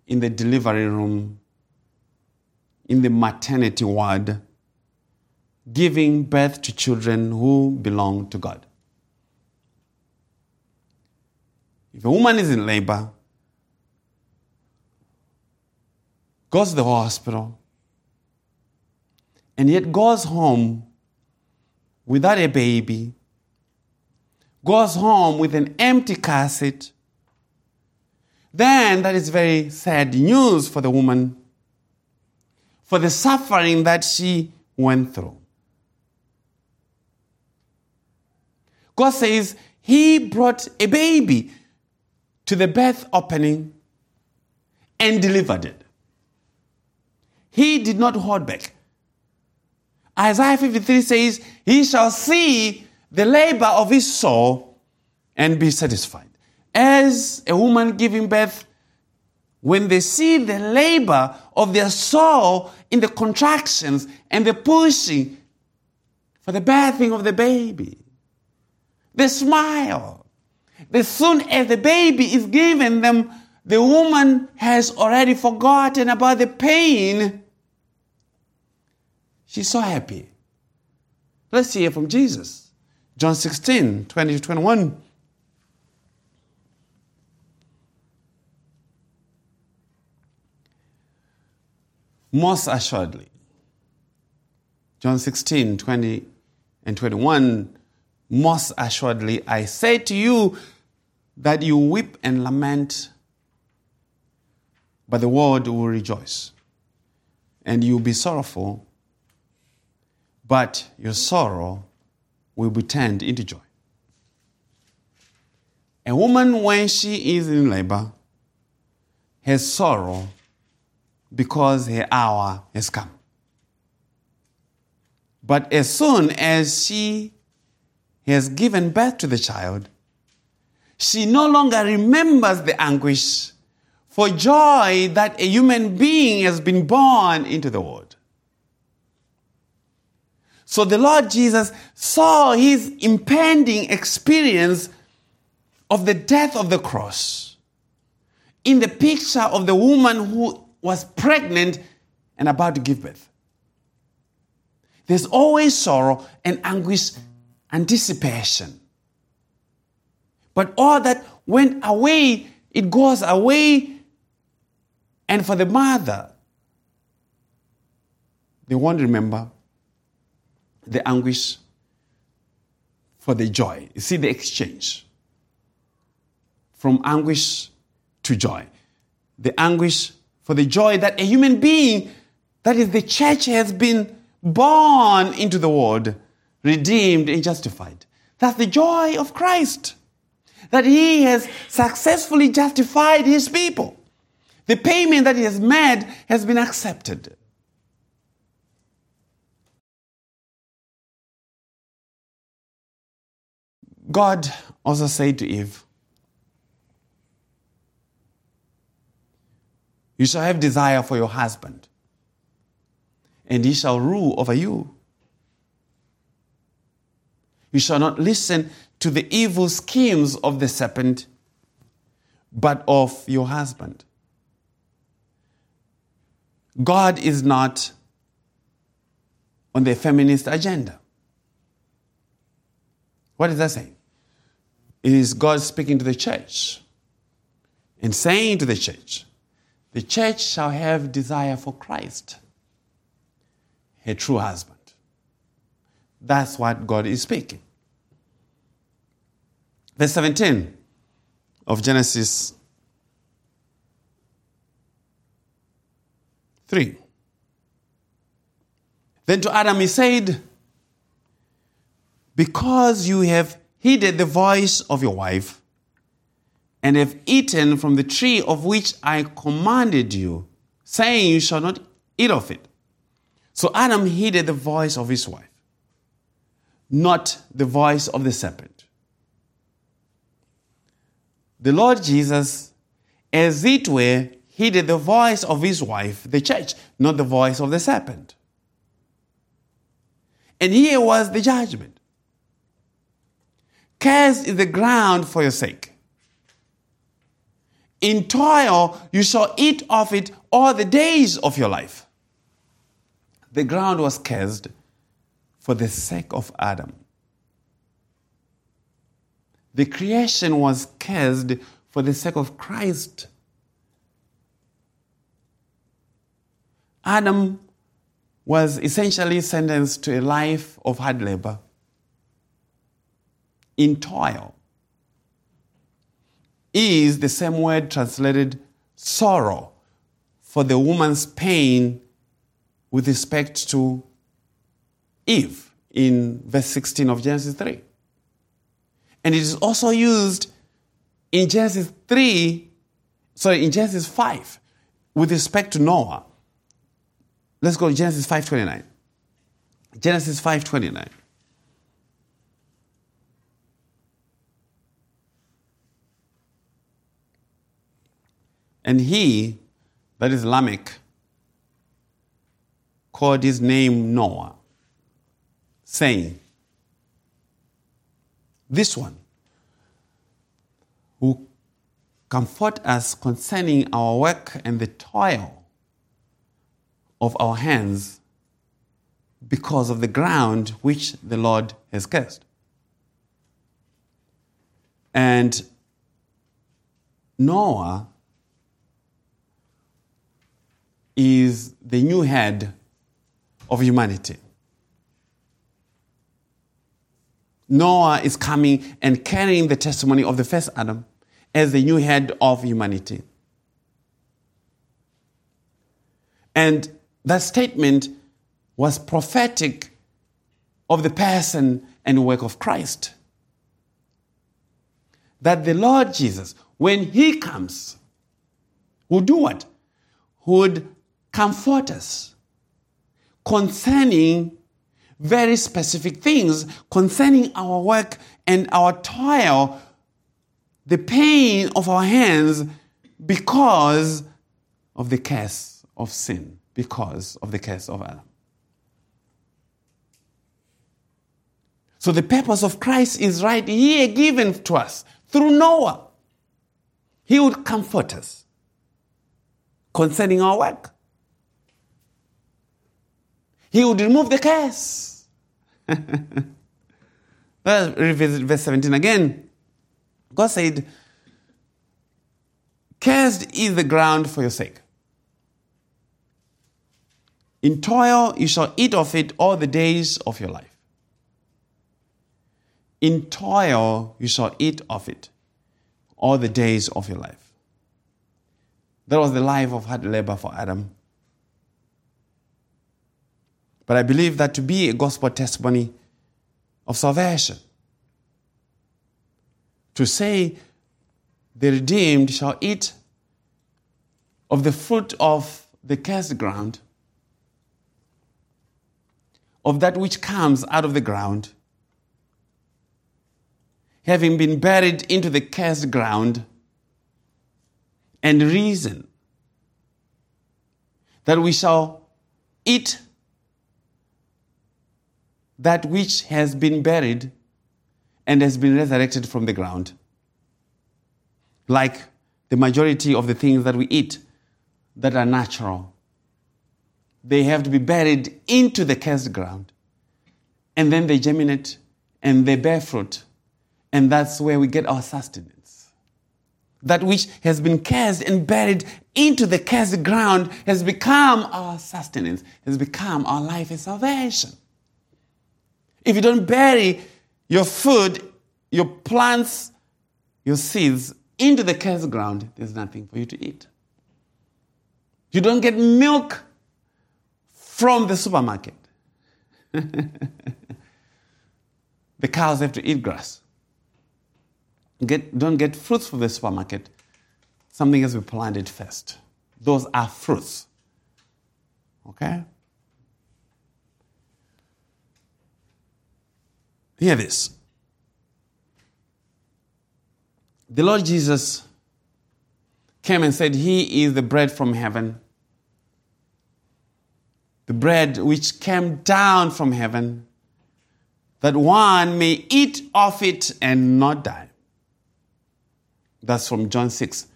in the delivery room, in the maternity ward, giving birth to children who belong to God. If a woman is in labor, goes to the hospital, and yet goes home without a baby, goes home with an empty cassette, then that is very sad news for the woman, for the suffering that she went through. God says He brought a baby to the birth opening and delivered it. He did not hold back. Isaiah 53 says, He shall see the labor of his soul and be satisfied. As a woman giving birth, when they see the labor of their soul in the contractions and the pushing for the birthing of the baby, they smile. As soon as the baby is given them, the woman has already forgotten about the pain She's so happy. Let's hear from Jesus. John 16, 20 to 21. Most assuredly. John 16, 20 and 21. Most assuredly, I say to you that you weep and lament, but the world will rejoice and you'll be sorrowful, but your sorrow will be turned into joy. A woman, when she is in labor, has sorrow because her hour has come. But as soon as she has given birth to the child, she no longer remembers the anguish for joy that a human being has been born into the world. So the Lord Jesus saw his impending experience of the death of the cross in the picture of the woman who was pregnant and about to give birth. There's always sorrow and anguish, anticipation. But all that went away, it goes away. And for the mother, they won't remember the anguish for the joy. You see the exchange from anguish to joy. The anguish for the joy that a human being, that is the church, has been born into the world, redeemed and justified. That's the joy of Christ. That he has successfully justified his people. The payment that he has made has been accepted. God also said to Eve, You shall have desire for your husband, and he shall rule over you. You shall not listen to the evil schemes of the serpent, but of your husband. God is not on the feminist agenda. What is that saying? Is God speaking to the church and saying to the church, the church shall have desire for Christ, her true husband. That's what God is speaking. Verse 17 of Genesis 3. Then to Adam he said, Because you have heeded the voice of your wife, and have eaten from the tree of which I commanded you, saying, You shall not eat of it. So Adam heeded the voice of his wife, not the voice of the serpent. The Lord Jesus, as it were, heeded the voice of his wife, the church, not the voice of the serpent. And here was the judgment. Cursed is the ground for your sake. In toil you shall eat of it all the days of your life. The ground was cursed for the sake of Adam. The creation was cursed for the sake of Christ. Adam was essentially sentenced to a life of hard labor, in toil is the same word translated sorrow for the woman's pain with respect to Eve in verse 16 of Genesis 3. And it is also used in Genesis 3, sorry, in Genesis 5 with respect to Noah. Let's go to Genesis 5:29. Genesis 5:29. And he, that is Lamech, called his name Noah, saying, This one who comfort us concerning our work and the toil of our hands because of the ground which the Lord has cursed. And Noah is the new head of humanity. Noah is coming and carrying the testimony of the first Adam as the new head of humanity. And that statement was prophetic of the person and work of Christ. That the Lord Jesus, when He comes, would do what? Would comfort us concerning very specific things concerning our work and our toil, the pain of our hands because of the curse of sin, because of the curse of Adam. So the purpose of Christ is right here given to us through Noah. He would comfort us concerning our work. He would remove the curse. Let's revisit verse 17 again. God said, Cursed is the ground for your sake. In toil you shall eat of it all the days of your life. In toil you shall eat of it all the days of your life. That was the life of hard labor for Adam. But I believe that to be a gospel testimony of salvation, to say the redeemed shall eat of the fruit of the cursed ground, of that which comes out of the ground, having been buried into the cursed ground, and reason that we shall eat that which has been buried and has been resurrected from the ground. Like the majority of the things that we eat that are natural, they have to be buried into the cursed ground. And then they germinate and they bear fruit. And that's where we get our sustenance. That which has been cursed and buried into the cursed ground has become our sustenance, has become our life and salvation. If you don't bury your food, your plants, your seeds into the cursed ground, there's nothing for you to eat. You don't get milk from the supermarket. the cows have to eat grass. Get, don't get fruits from the supermarket. Something has to be planted first. Those are fruits. Okay? Hear this. The Lord Jesus came and said, He is the bread from heaven, the bread which came down from heaven, that one may eat of it and not die. That's from John 6,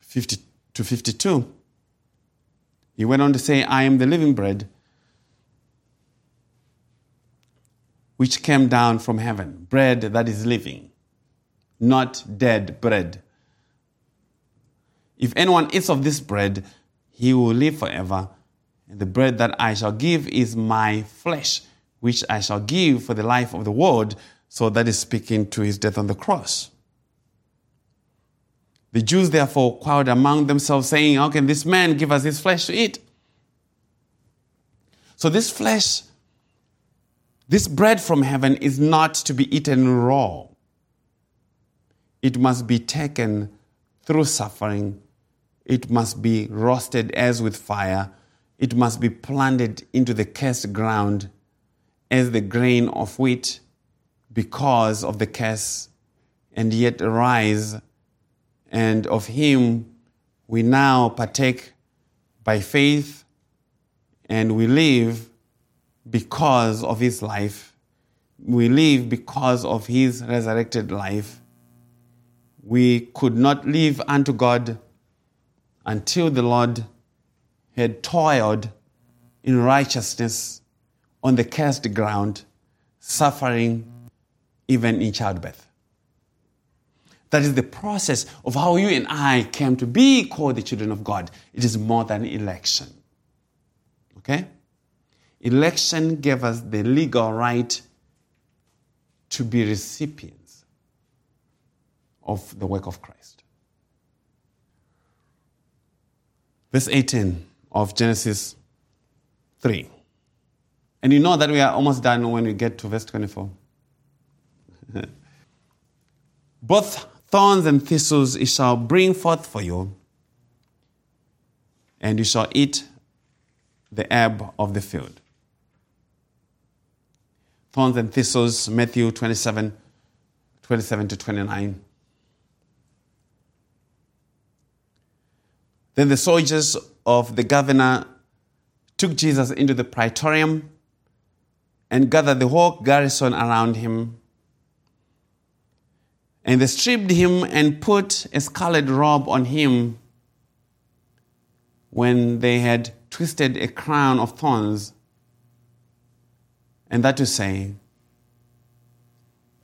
50 to 52. He went on to say, I am the living bread which came down from heaven, bread that is living, not dead bread. If anyone eats of this bread, he will live forever. And the bread that I shall give is my flesh, which I shall give for the life of the world. So that is speaking to his death on the cross. The Jews therefore quarreled among themselves, saying, How can this man give us his flesh to eat? So, this flesh this bread from heaven is not to be eaten raw. It must be taken through suffering. It must be roasted as with fire. It must be planted into the cursed ground as the grain of wheat because of the curse, and yet arise. And of him we now partake by faith, and we live because of his life. We live because of his resurrected life. We could not live unto God until the Lord had toiled in righteousness on the cursed ground, suffering even in childbirth. That is the process of how you and I came to be called the children of God. It is more than election. Okay? Election gave us the legal right to be recipients of the work of Christ. Verse 18 of Genesis 3. And you know that we are almost done when we get to verse 24. Both thorns and thistles it shall bring forth for you, and you shall eat the herb of the field. Thorns and thistles, Matthew 27, 27 to 29. Then the soldiers of the governor took Jesus into the praetorium and gathered the whole garrison around him. And they stripped him and put a scarlet robe on him when they had twisted a crown of thorns. And that is saying,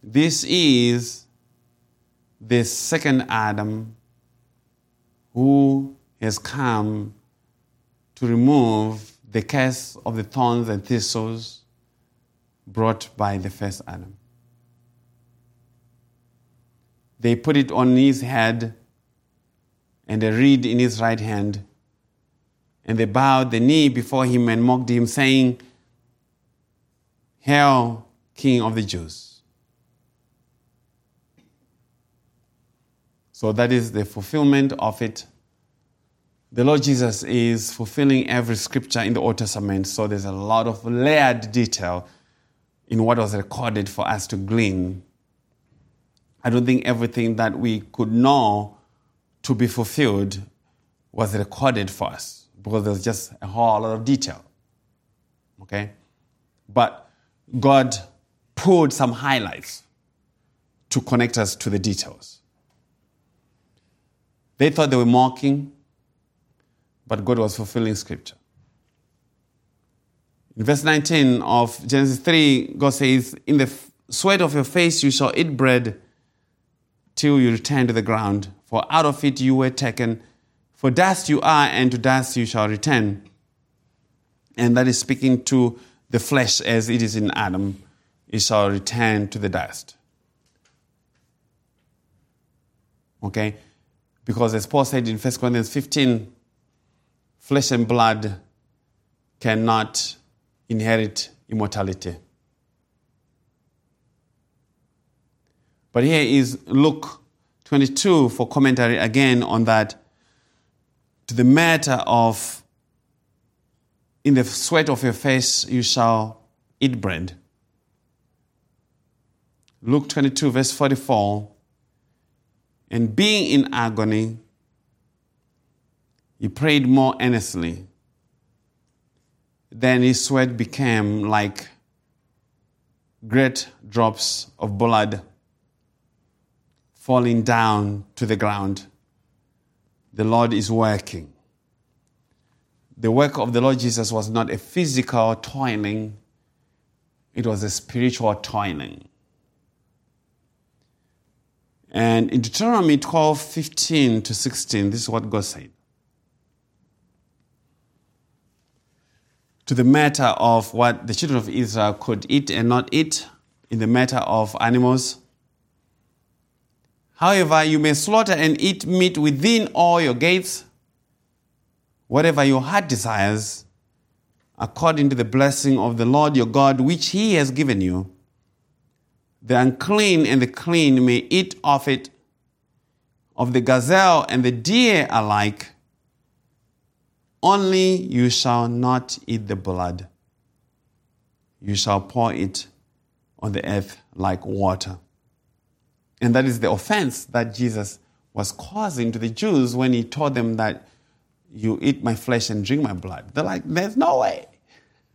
this is the second Adam who has come to remove the curse of the thorns and thistles brought by the first Adam. They put it on his head and a reed in his right hand. And they bowed the knee before him and mocked him, saying, Hail, King of the Jews. So that is the fulfillment of it. The Lord Jesus is fulfilling every scripture in the Old Testament, so there's a lot of layered detail in what was recorded for us to glean. I don't think everything that we could know to be fulfilled was recorded for us because there's just a whole lot of detail. Okay? But God pulled some highlights to connect us to the details. They thought they were mocking, but God was fulfilling scripture. In verse 19 of Genesis 3, God says, In the sweat of your face you shall eat bread till you return to the ground, for out of it you were taken. For dust you are, and to dust you shall return. And that is speaking to the flesh as it is in Adam. It shall return to the dust. Okay? Because as Paul said in 1 Corinthians 15, flesh and blood cannot inherit immortality. But here is Luke 22 for commentary again on that to the matter of in the sweat of your face you shall eat bread. Luke 22, verse 44. And being in agony, he prayed more earnestly. Then his sweat became like great drops of blood falling down to the ground. The Lord is working. The work of the Lord Jesus was not a physical toiling, it was a spiritual toiling. And in Deuteronomy 12 15 to 16, this is what God said. To the matter of what the children of Israel could eat and not eat, in the matter of animals. However, you may slaughter and eat meat within all your gates, whatever your heart desires, according to the blessing of the Lord your God, which he has given you. The unclean and the clean may eat of it, of the gazelle and the deer alike. Only you shall not eat the blood. You shall pour it on the earth like water. And that is the offense that Jesus was causing to the Jews when he told them that you eat my flesh and drink my blood. They're like, there's no way.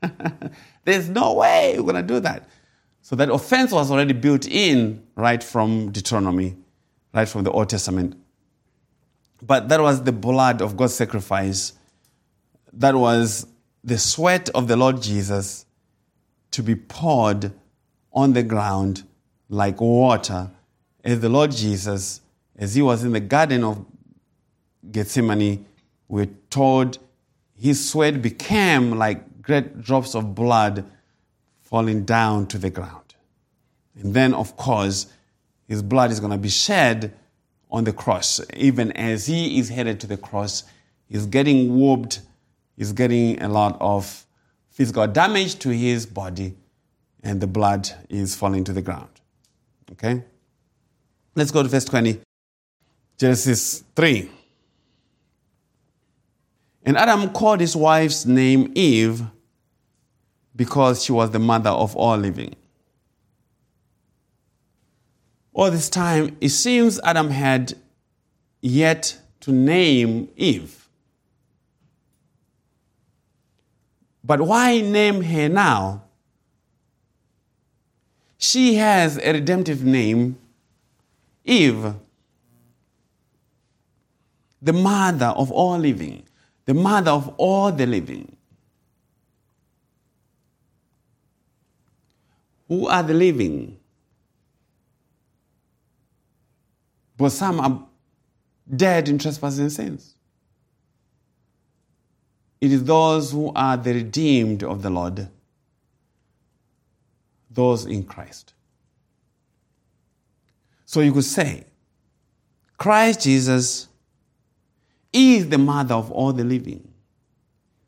there's no way we're going to do that. So that offense was already built in right from Deuteronomy, right from the Old Testament. But that was the blood of God's sacrifice. That was the sweat of the Lord Jesus to be poured on the ground like water as the Lord Jesus, as he was in the Garden of Gethsemane, we're told his sweat became like great drops of blood falling down to the ground. And then, of course, his blood is going to be shed on the cross. Even as he is headed to the cross, he's getting whooped, he's getting a lot of physical damage to his body, and the blood is falling to the ground. Okay? Let's go to verse 20. Genesis 3. And Adam called his wife's name Eve because she was the mother of all living. All this time, it seems Adam had yet to name Eve. But why name her now? She has a redemptive name, Eve, the mother of all living, the mother of all the living. Who are the living? But some are dead in trespasses and sins. It is those who are the redeemed of the Lord, those in Christ. So you could say, Christ Jesus is the mother of all the living.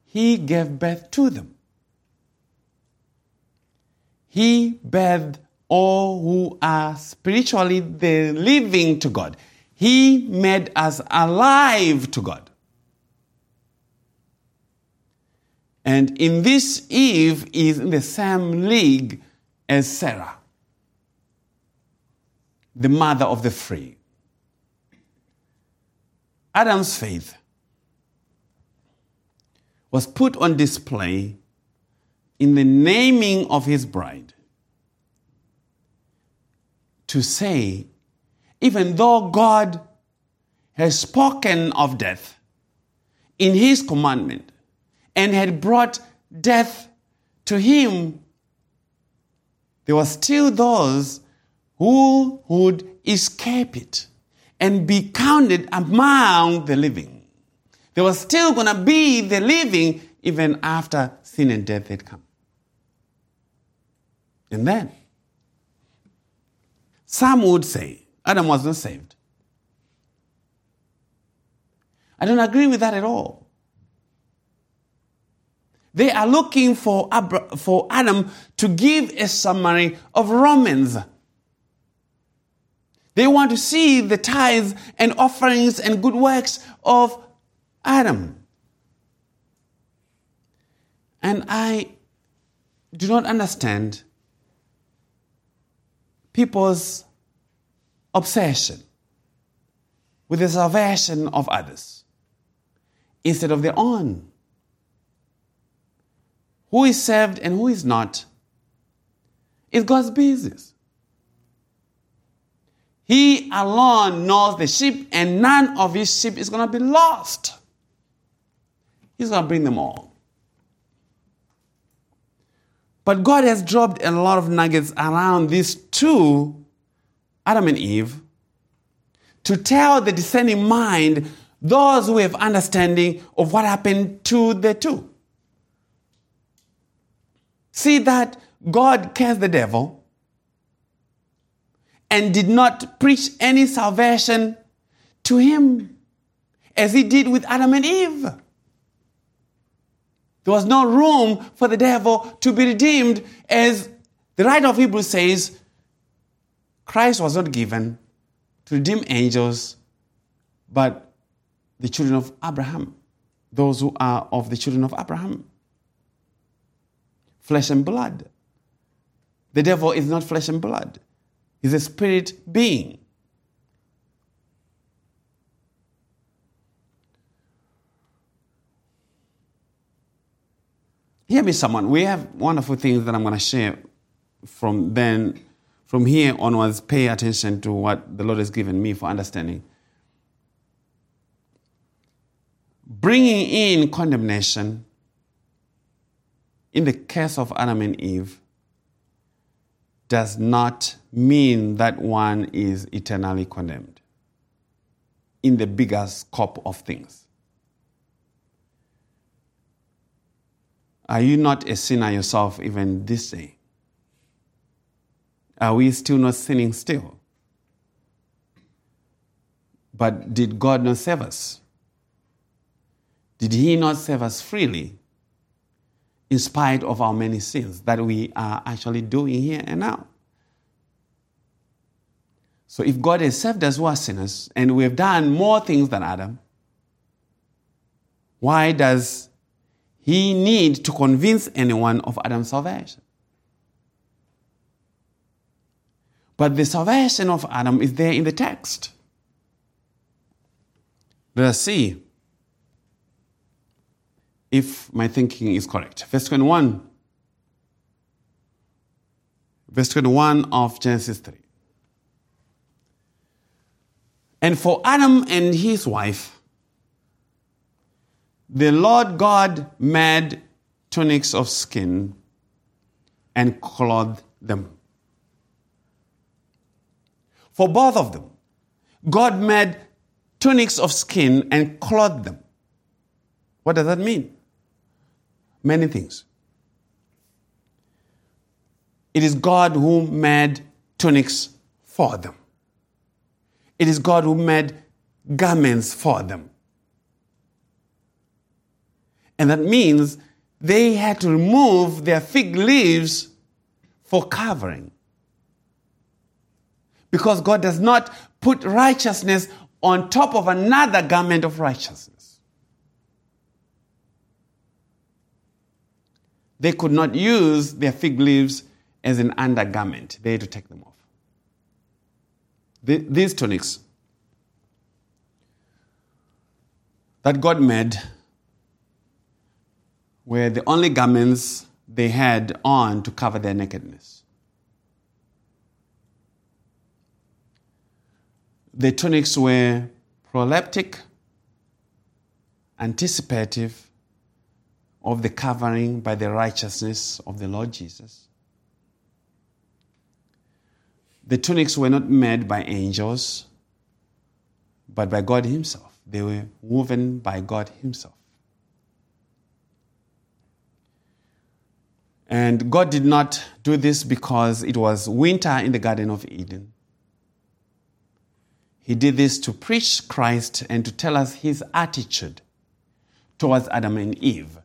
He gave birth to them. He birthed all who are spiritually the living to God. He made us alive to God. And in this, Eve is in the same league as Sarah, the mother of the free. Adam's faith was put on display in the naming of his bride to say, even though God has spoken of death in his commandment and had brought death to him, there were still those who would escape it and be counted among the living. There was still going to be the living even after sin and death had come. And then, some would say Adam was not saved. I don't agree with that at all. They are looking for, for Adam to give a summary of Romans. They want to see the tithes and offerings and good works of Adam. And I do not understand people's obsession with the salvation of others instead of their own. Who is saved and who is not is God's business. He alone knows the sheep, and none of his sheep is going to be lost. He's going to bring them all. But God has dropped a lot of nuggets around these two, Adam and Eve, to tell the discerning mind, those who have understanding of what happened to the two. See that God cursed the devil and did not preach any salvation to him as he did with Adam and Eve. There was no room for the devil to be redeemed, as the writer of Hebrews says Christ was not given to redeem angels, but the children of Abraham, those who are of the children of Abraham. Flesh and blood. The devil is not flesh and blood, he's a spirit being. Hear me, someone. We have wonderful things that I'm going to share from then, from here onwards. Pay attention to what the Lord has given me for understanding. Bringing in condemnation in the case of Adam and Eve does not mean that one is eternally condemned in the bigger scope of things. Are you not a sinner yourself even this day? Are we still not sinning still? But did God not save us? Did He not save us freely? In spite of our many sins that we are actually doing here and now. So if God has saved us who are sinners and we have done more things than Adam, why does he need to convince anyone of Adam's salvation? But the salvation of Adam is there in the text. Let us see if my thinking is correct. Verse 21. Verse 21 of Genesis 3. And for Adam and his wife, the Lord God made tunics of skin and clothed them. For both of them, God made tunics of skin and clothed them. What does that mean? Many things. It is God who made tunics for them. It is God who made garments for them. And that means they had to remove their fig leaves for covering. Because God does not put righteousness on top of another garment of righteousness. They could not use their fig leaves as an undergarment, they had to take them off the, these tunics that God made were the only garments they had on to cover their nakedness. The tunics were proleptic, anticipative of the covering by the righteousness of the Lord Jesus. The tunics were not made by angels, but by God Himself. They were woven by God Himself. And God did not do this because it was winter in the Garden of Eden. He did this to preach Christ and to tell us his attitude towards Adam and Eve.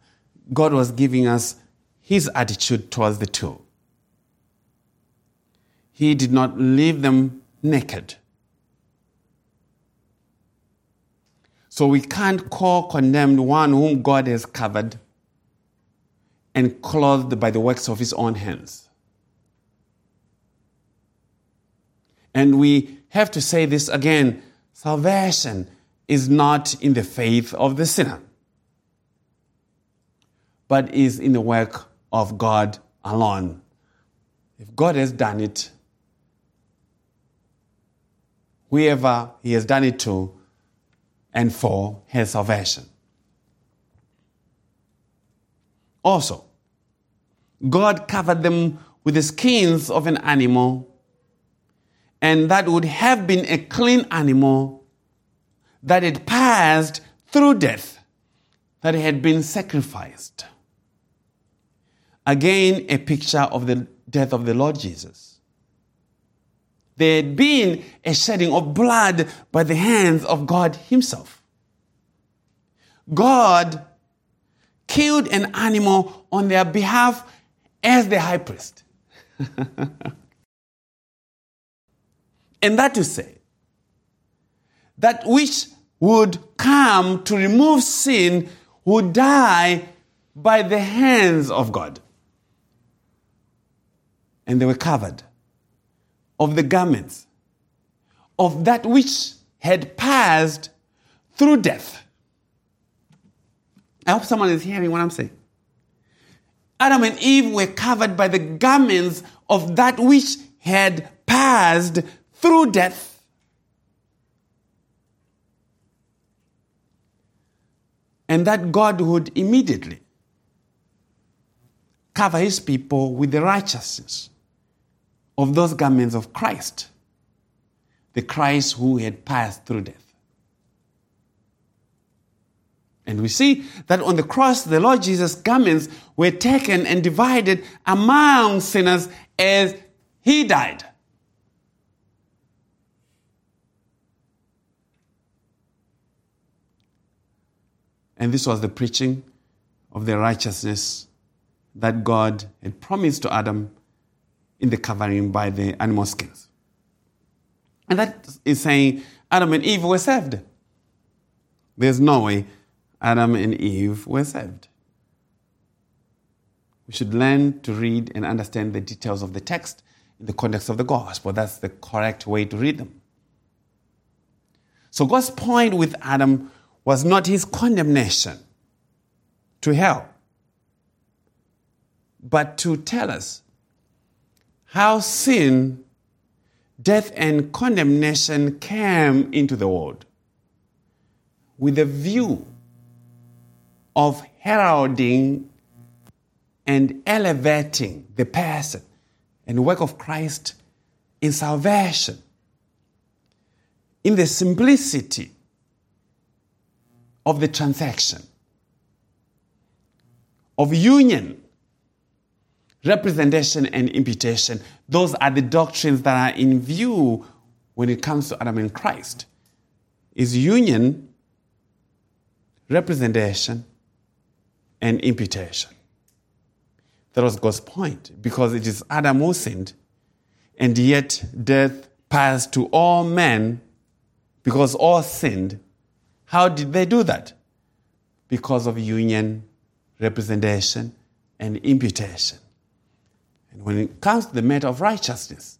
God was giving us his attitude towards the two. He did not leave them naked. So we can't call condemned one whom God has covered and clothed by the works of his own hands. And we have to say this again salvation is not in the faith of the sinner, but is in the work of God alone. If God has done it, whoever he has done it to and for his salvation. Also, God covered them with the skins of an animal, and that would have been a clean animal that had passed through death, that had been sacrificed. Again, a picture of the death of the Lord Jesus there had been a shedding of blood by the hands of God Himself. God killed an animal on their behalf as the high priest. and that to say, that which would come to remove sin would die by the hands of God. And they were covered of the garments of that which had passed through death. I hope someone is hearing what I'm saying. Adam and Eve were covered by the garments of that which had passed through death. And that God would immediately cover his people with the righteousness of those garments of Christ, the Christ who had passed through death. And we see that on the cross, the Lord Jesus' garments were taken and divided among sinners as he died. And this was the preaching of the righteousness that God had promised to Adam in the covering by the animal skins. And that is saying Adam and Eve were saved. There's no way Adam and Eve were saved. We should learn to read and understand the details of the text in the context of the gospel. That's the correct way to read them. So God's point with Adam was not his condemnation to hell, but to tell us how sin, death, and condemnation came into the world with a view of heralding and elevating the person and work of Christ in salvation, in the simplicity of the transaction, of union, representation, and imputation. Those are the doctrines that are in view when it comes to Adam and Christ. Is union, representation, and imputation. That was God's point, because it is Adam who sinned, and yet death passed to all men because all sinned. How did they do that? Because of union, representation, and imputation. And when it comes to the matter of righteousness,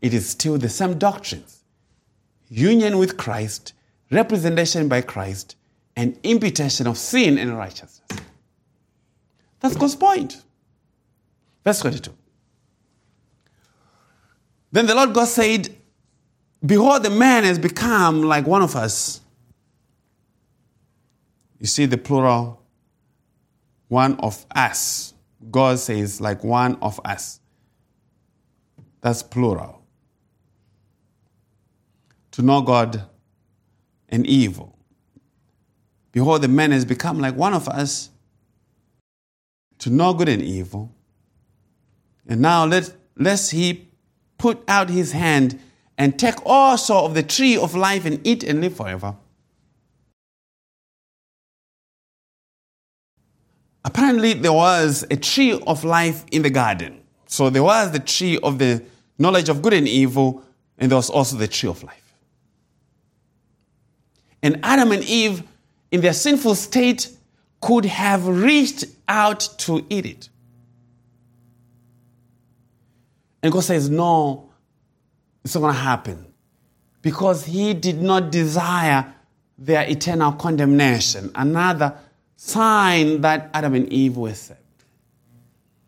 it is still the same doctrines union with Christ, representation by Christ, and imputation of sin and righteousness. That's God's point. Verse 22. Then the Lord God said, Behold, the man has become like one of us. You see the plural, one of us. God says, like one of us. That's plural. To know God and evil. Behold, the man has become like one of us to know good and evil. And now let, lest he put out his hand and take also of the tree of life and eat and live forever. Apparently, there was a tree of life in the garden. So there was the tree of the knowledge of good and evil, and there was also the tree of life. And Adam and Eve, in their sinful state, could have reached out to eat it. And God says, No, it's not going to happen. Because He did not desire their eternal condemnation. Another sign that Adam and Eve were saved.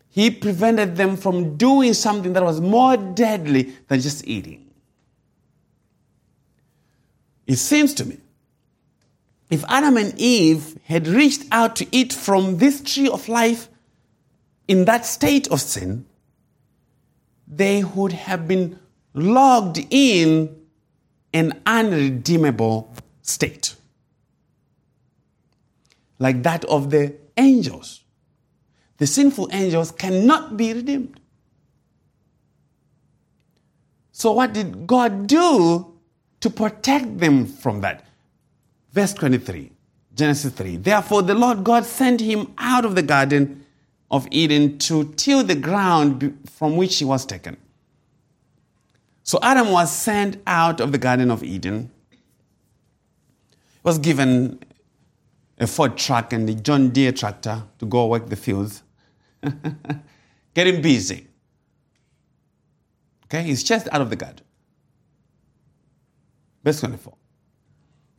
He prevented them from doing something that was more deadly than just eating. It seems to me, if Adam and Eve had reached out to eat from this tree of life in that state of sin, they would have been logged in an unredeemable state, like that of the angels. The sinful angels cannot be redeemed. So, what did God do to protect them from that? Verse 23, Genesis 3. Therefore, the Lord God sent him out of the garden of Eden to till the ground from which he was taken. So Adam was sent out of the Garden of Eden. Was given a Ford truck and a John Deere tractor to go work the fields. Getting busy. Okay, he's just out of the garden. Verse 24.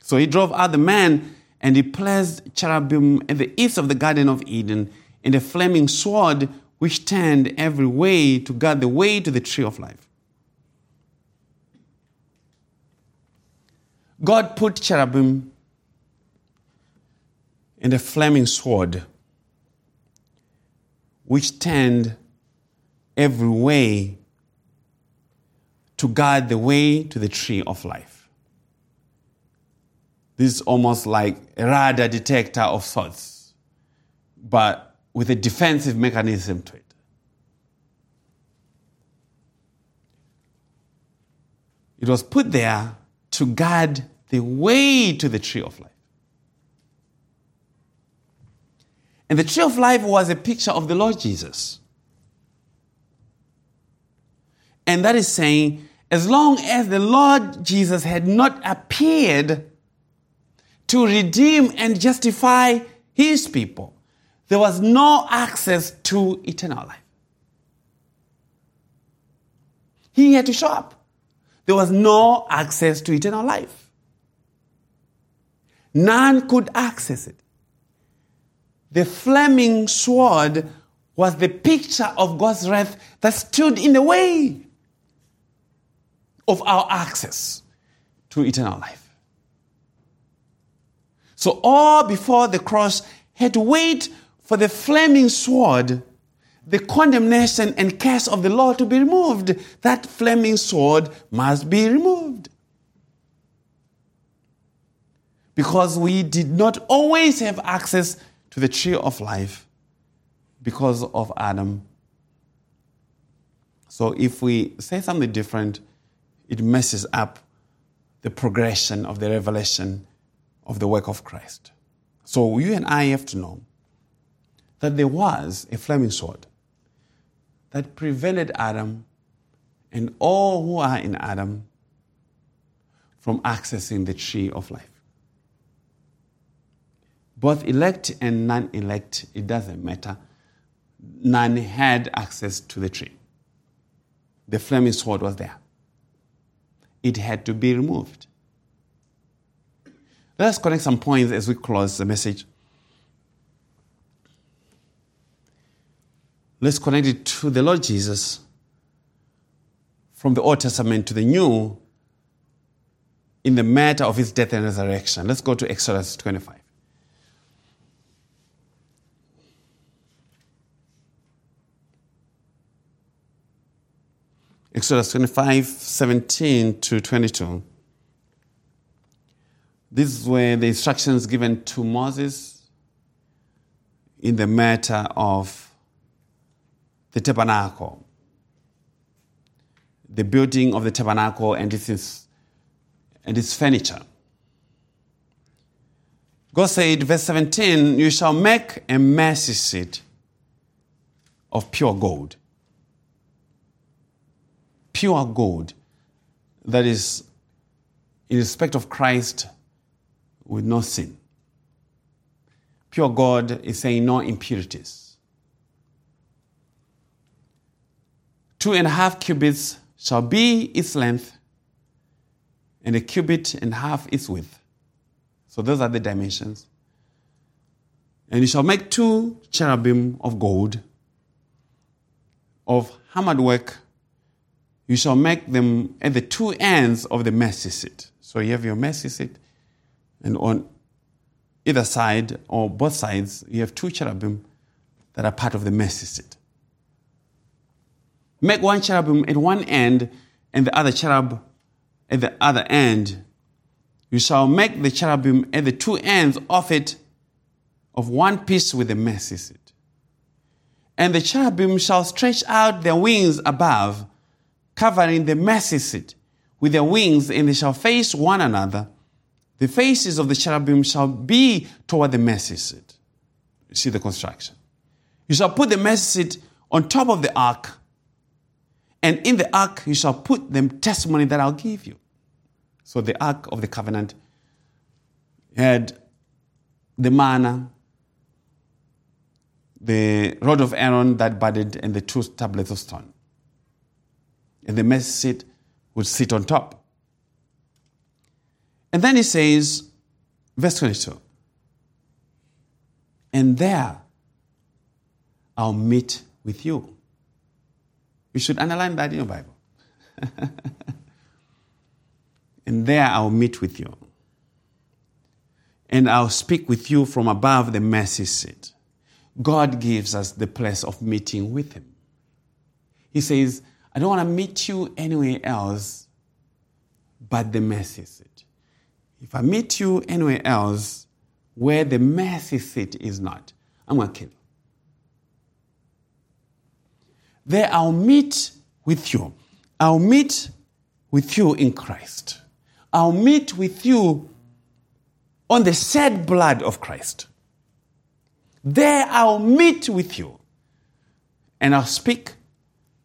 So he drove out the man and he placed cherubim at the east of the Garden of Eden and a flaming sword which turned every way to guard the way to the tree of life. God put cherubim and a flaming sword which turned every way to guard the way to the tree of life. This is almost like a radar detector of sorts, but with a defensive mechanism to it. It was put there to guard the way to the tree of life. And the tree of life was a picture of the Lord Jesus. And that is saying, as long as the Lord Jesus had not appeared to redeem and justify his people, there was no access to eternal life. He had to show up. There was no access to eternal life. None could access it. The flaming sword was the picture of God's wrath that stood in the way of our access to eternal life. So, all before the cross had to wait for the flaming sword, the condemnation and curse of the law to be removed. That flaming sword must be removed. Because we did not always have access to the tree of life because of Adam. So, if we say something different, it messes up the progression of the revelation of the work of Christ. So you and I have to know that there was a flaming sword that prevented Adam and all who are in Adam from accessing the tree of life. Both elect and non elect, it doesn't matter. None had access to the tree. The flaming sword was there it had to be removed. Let us connect some points as we close the message. Let's connect it to the Lord Jesus from the Old Testament to the New in the matter of his death and resurrection. Let's go to Exodus 25. Exodus 25, 17 to 22. This is where the instructions given to Moses in the matter of the tabernacle, the building of the tabernacle and its, and its furniture. God said, verse 17, You shall make a mercy seat of pure gold pure gold that is in respect of Christ with no sin. Pure gold is saying no impurities. Two and a half cubits shall be its length, and a cubit and a half its width. So those are the dimensions. And you shall make two cherubim of gold, of hammered work you shall make them at the two ends of the mercy seat. So you have your mercy seat, and on either side or both sides, you have two cherubim that are part of the mercy seat. Make one cherubim at one end and the other cherub at the other end. You shall make the cherubim at the two ends of it of one piece with the mercy seat. And the cherubim shall stretch out their wings above covering the mercy seat with their wings, and they shall face one another. The faces of the cherubim shall be toward the mercy seat. You see the construction. You shall put the mercy seat on top of the ark, and in the ark you shall put the testimony that I'll give you. So the ark of the covenant had the manna, the rod of Aaron that budded, and the two tablets of stone and the mercy seat would sit on top. And then he says, verse 22, and there I'll meet with you. You should underline that in your Bible. and there I'll meet with you. And I'll speak with you from above the mercy seat. God gives us the place of meeting with Him. He says, I don't want to meet you anywhere else but the mercy seat. If I meet you anywhere else where the mercy seat is not, I'm going to kill you. There I'll meet with you. I'll meet with you in Christ. I'll meet with you on the shed blood of Christ. There I'll meet with you, and I'll speak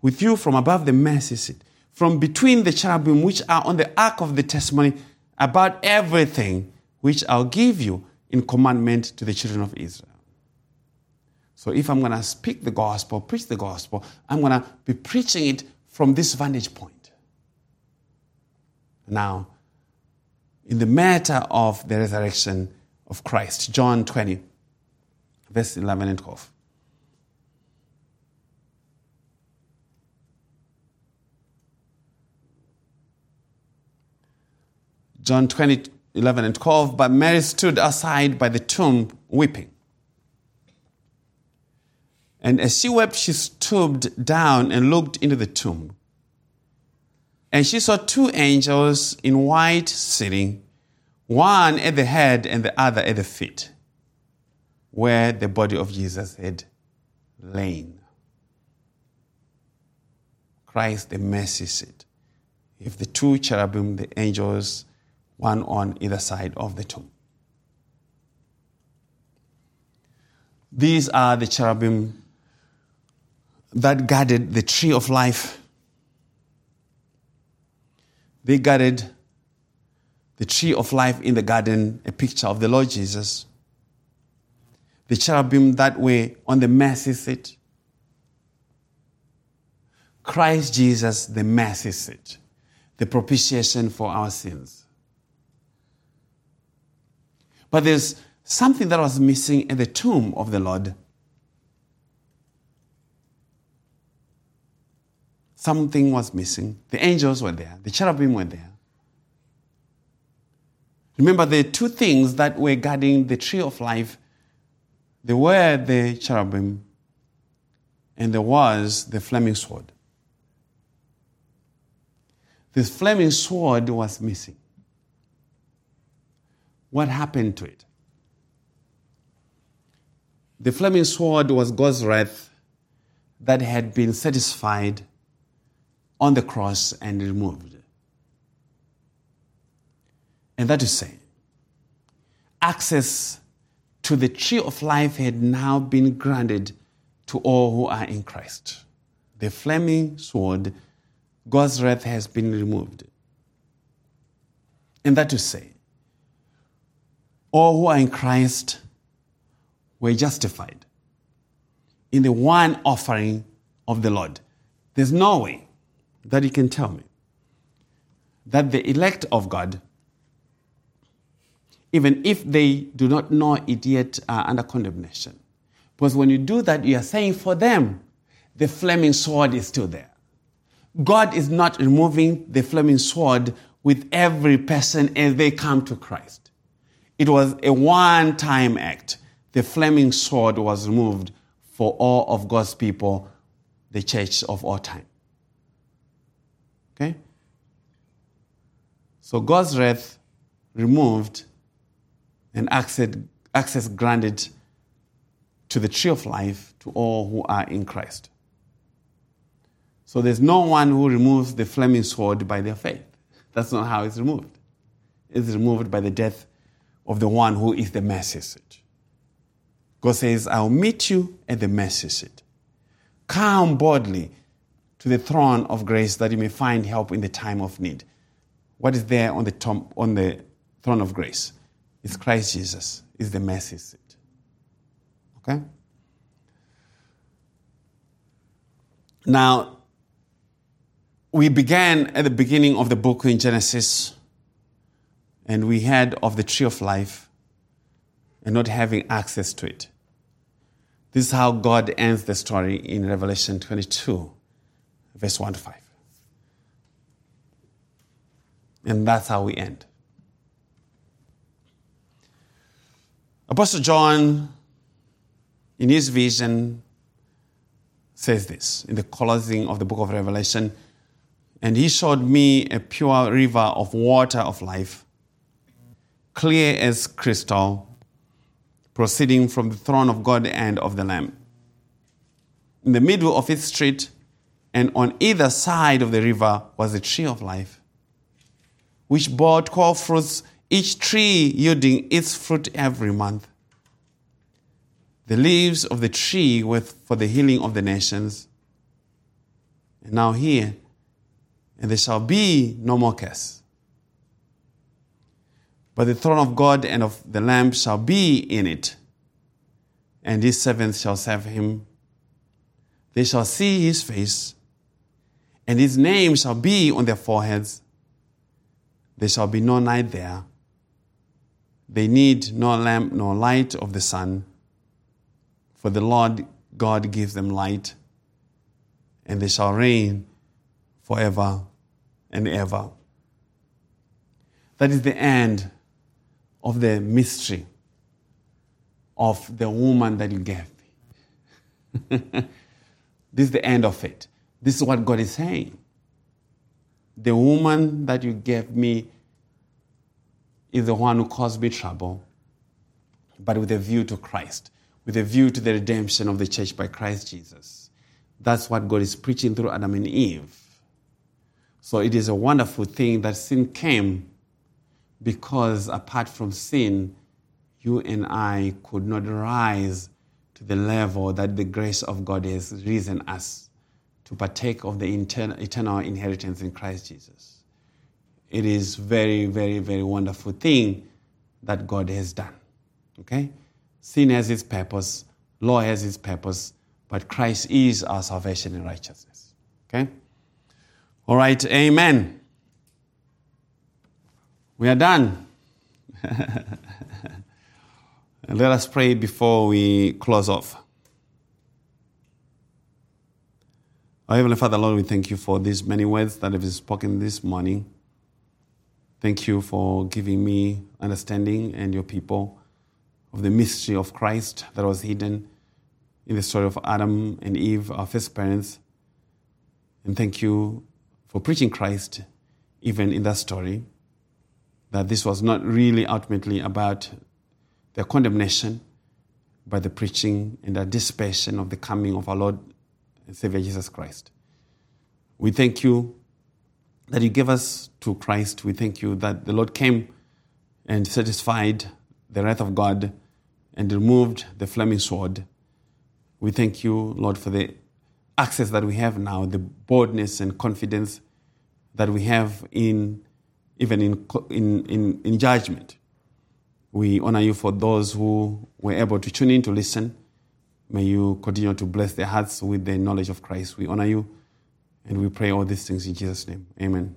with you from above the mercy seat, from between the cherubim which are on the ark of the testimony, about everything which I'll give you in commandment to the children of Israel. So if I'm going to speak the gospel, preach the gospel, I'm going to be preaching it from this vantage point. Now, in the matter of the resurrection of Christ, John 20, verse 11 and 12. John 20, 11 and 12. But Mary stood aside by the tomb weeping. And as she wept, she stooped down and looked into the tomb. And she saw two angels in white sitting, one at the head and the other at the feet, where the body of Jesus had lain. Christ, the mercy seat. If the two cherubim, the angels, one on either side of the tomb. These are the cherubim that guarded the tree of life. They guarded the tree of life in the garden, a picture of the Lord Jesus. The cherubim that were on the mercy seat. Christ Jesus, the mercy seat, the propitiation for our sins. But there's something that was missing at the tomb of the Lord. Something was missing. The angels were there, the cherubim were there. Remember, the two things that were guarding the tree of life there were the cherubim, and there was the flaming sword. The flaming sword was missing. What happened to it? The flaming sword was God's wrath that had been satisfied on the cross and removed. And that is say, access to the tree of life had now been granted to all who are in Christ. The flaming sword, God's wrath has been removed. And that to say, all who are in Christ were justified in the one offering of the Lord. There's no way that you can tell me that the elect of God, even if they do not know it yet, are under condemnation. Because when you do that, you are saying for them, the flaming sword is still there. God is not removing the flaming sword with every person as they come to Christ. It was a one time act. The flaming sword was removed for all of God's people, the church of all time. Okay? So God's wrath removed and access, granted to the tree of life to all who are in Christ. So there's no one who removes the flaming sword by their faith. That's not how it's removed. It's removed by the death of the one who is the mercy seat. God says, I'll meet you at the mercy seat. Come boldly to the throne of grace that you may find help in the time of need. What is there on the, tom- on the throne of grace? It's Christ Jesus, is the mercy seat. Okay? Now, we began at the beginning of the book in Genesis, and we heard of the tree of life and not having access to it. This is how God ends the story in Revelation 22 verse 1 to 5. And that's how we end. Apostle John, in his vision, says this in the closing of the book of Revelation. And he showed me a pure river of water of life, clear as crystal, proceeding from the throne of God and of the Lamb. In the middle of its street, and on either side of the river was a tree of life, which bore twelve fruits, each tree yielding its fruit every month. the leaves of the tree were for the healing of the nations. And now here, and there shall be no more curse. But the throne of God and of the Lamb shall be in it, and his servants shall serve him. They shall see his face, and his name shall be on their foreheads. There shall be no night there. They need no lamp nor light of the sun, for the Lord God gives them light, and they shall reign forever and ever. That is the end of the mystery of the woman that you gave me. this is the end of it. This is what God is saying. The woman that you gave me is the one who caused me trouble, but with a view to Christ, with a view to the redemption of the church by Christ Jesus. That's what God is preaching through Adam and Eve. So it is a wonderful thing that sin came because apart from sin, you and I could not rise to the level that the grace of God has risen us to partake of the eternal inheritance in Christ Jesus. It is very, very, very wonderful thing that God has done. Okay? Sin has its purpose, law has its purpose, but Christ is our salvation and righteousness. Okay? All right, amen. We are done. Let us pray before we close off. Our Heavenly Father, Lord, we thank you for these many words that have been spoken this morning. Thank you for giving me understanding and your people of the mystery of Christ that was hidden in the story of Adam and Eve, our first parents. And thank you for preaching Christ even in that story that this was not really ultimately about their condemnation, but the preaching and the dissipation of the coming of our Lord and Savior Jesus Christ. We thank you that you gave us to Christ. We thank you that the Lord came and satisfied the wrath of God and removed the flaming sword. We thank you, Lord, for the access that we have now, the boldness and confidence that we have in even in, in, in, in judgment. We honor you for those who were able to tune in to listen. May you continue to bless their hearts with the knowledge of Christ. We honor you and we pray all these things in Jesus' name. Amen.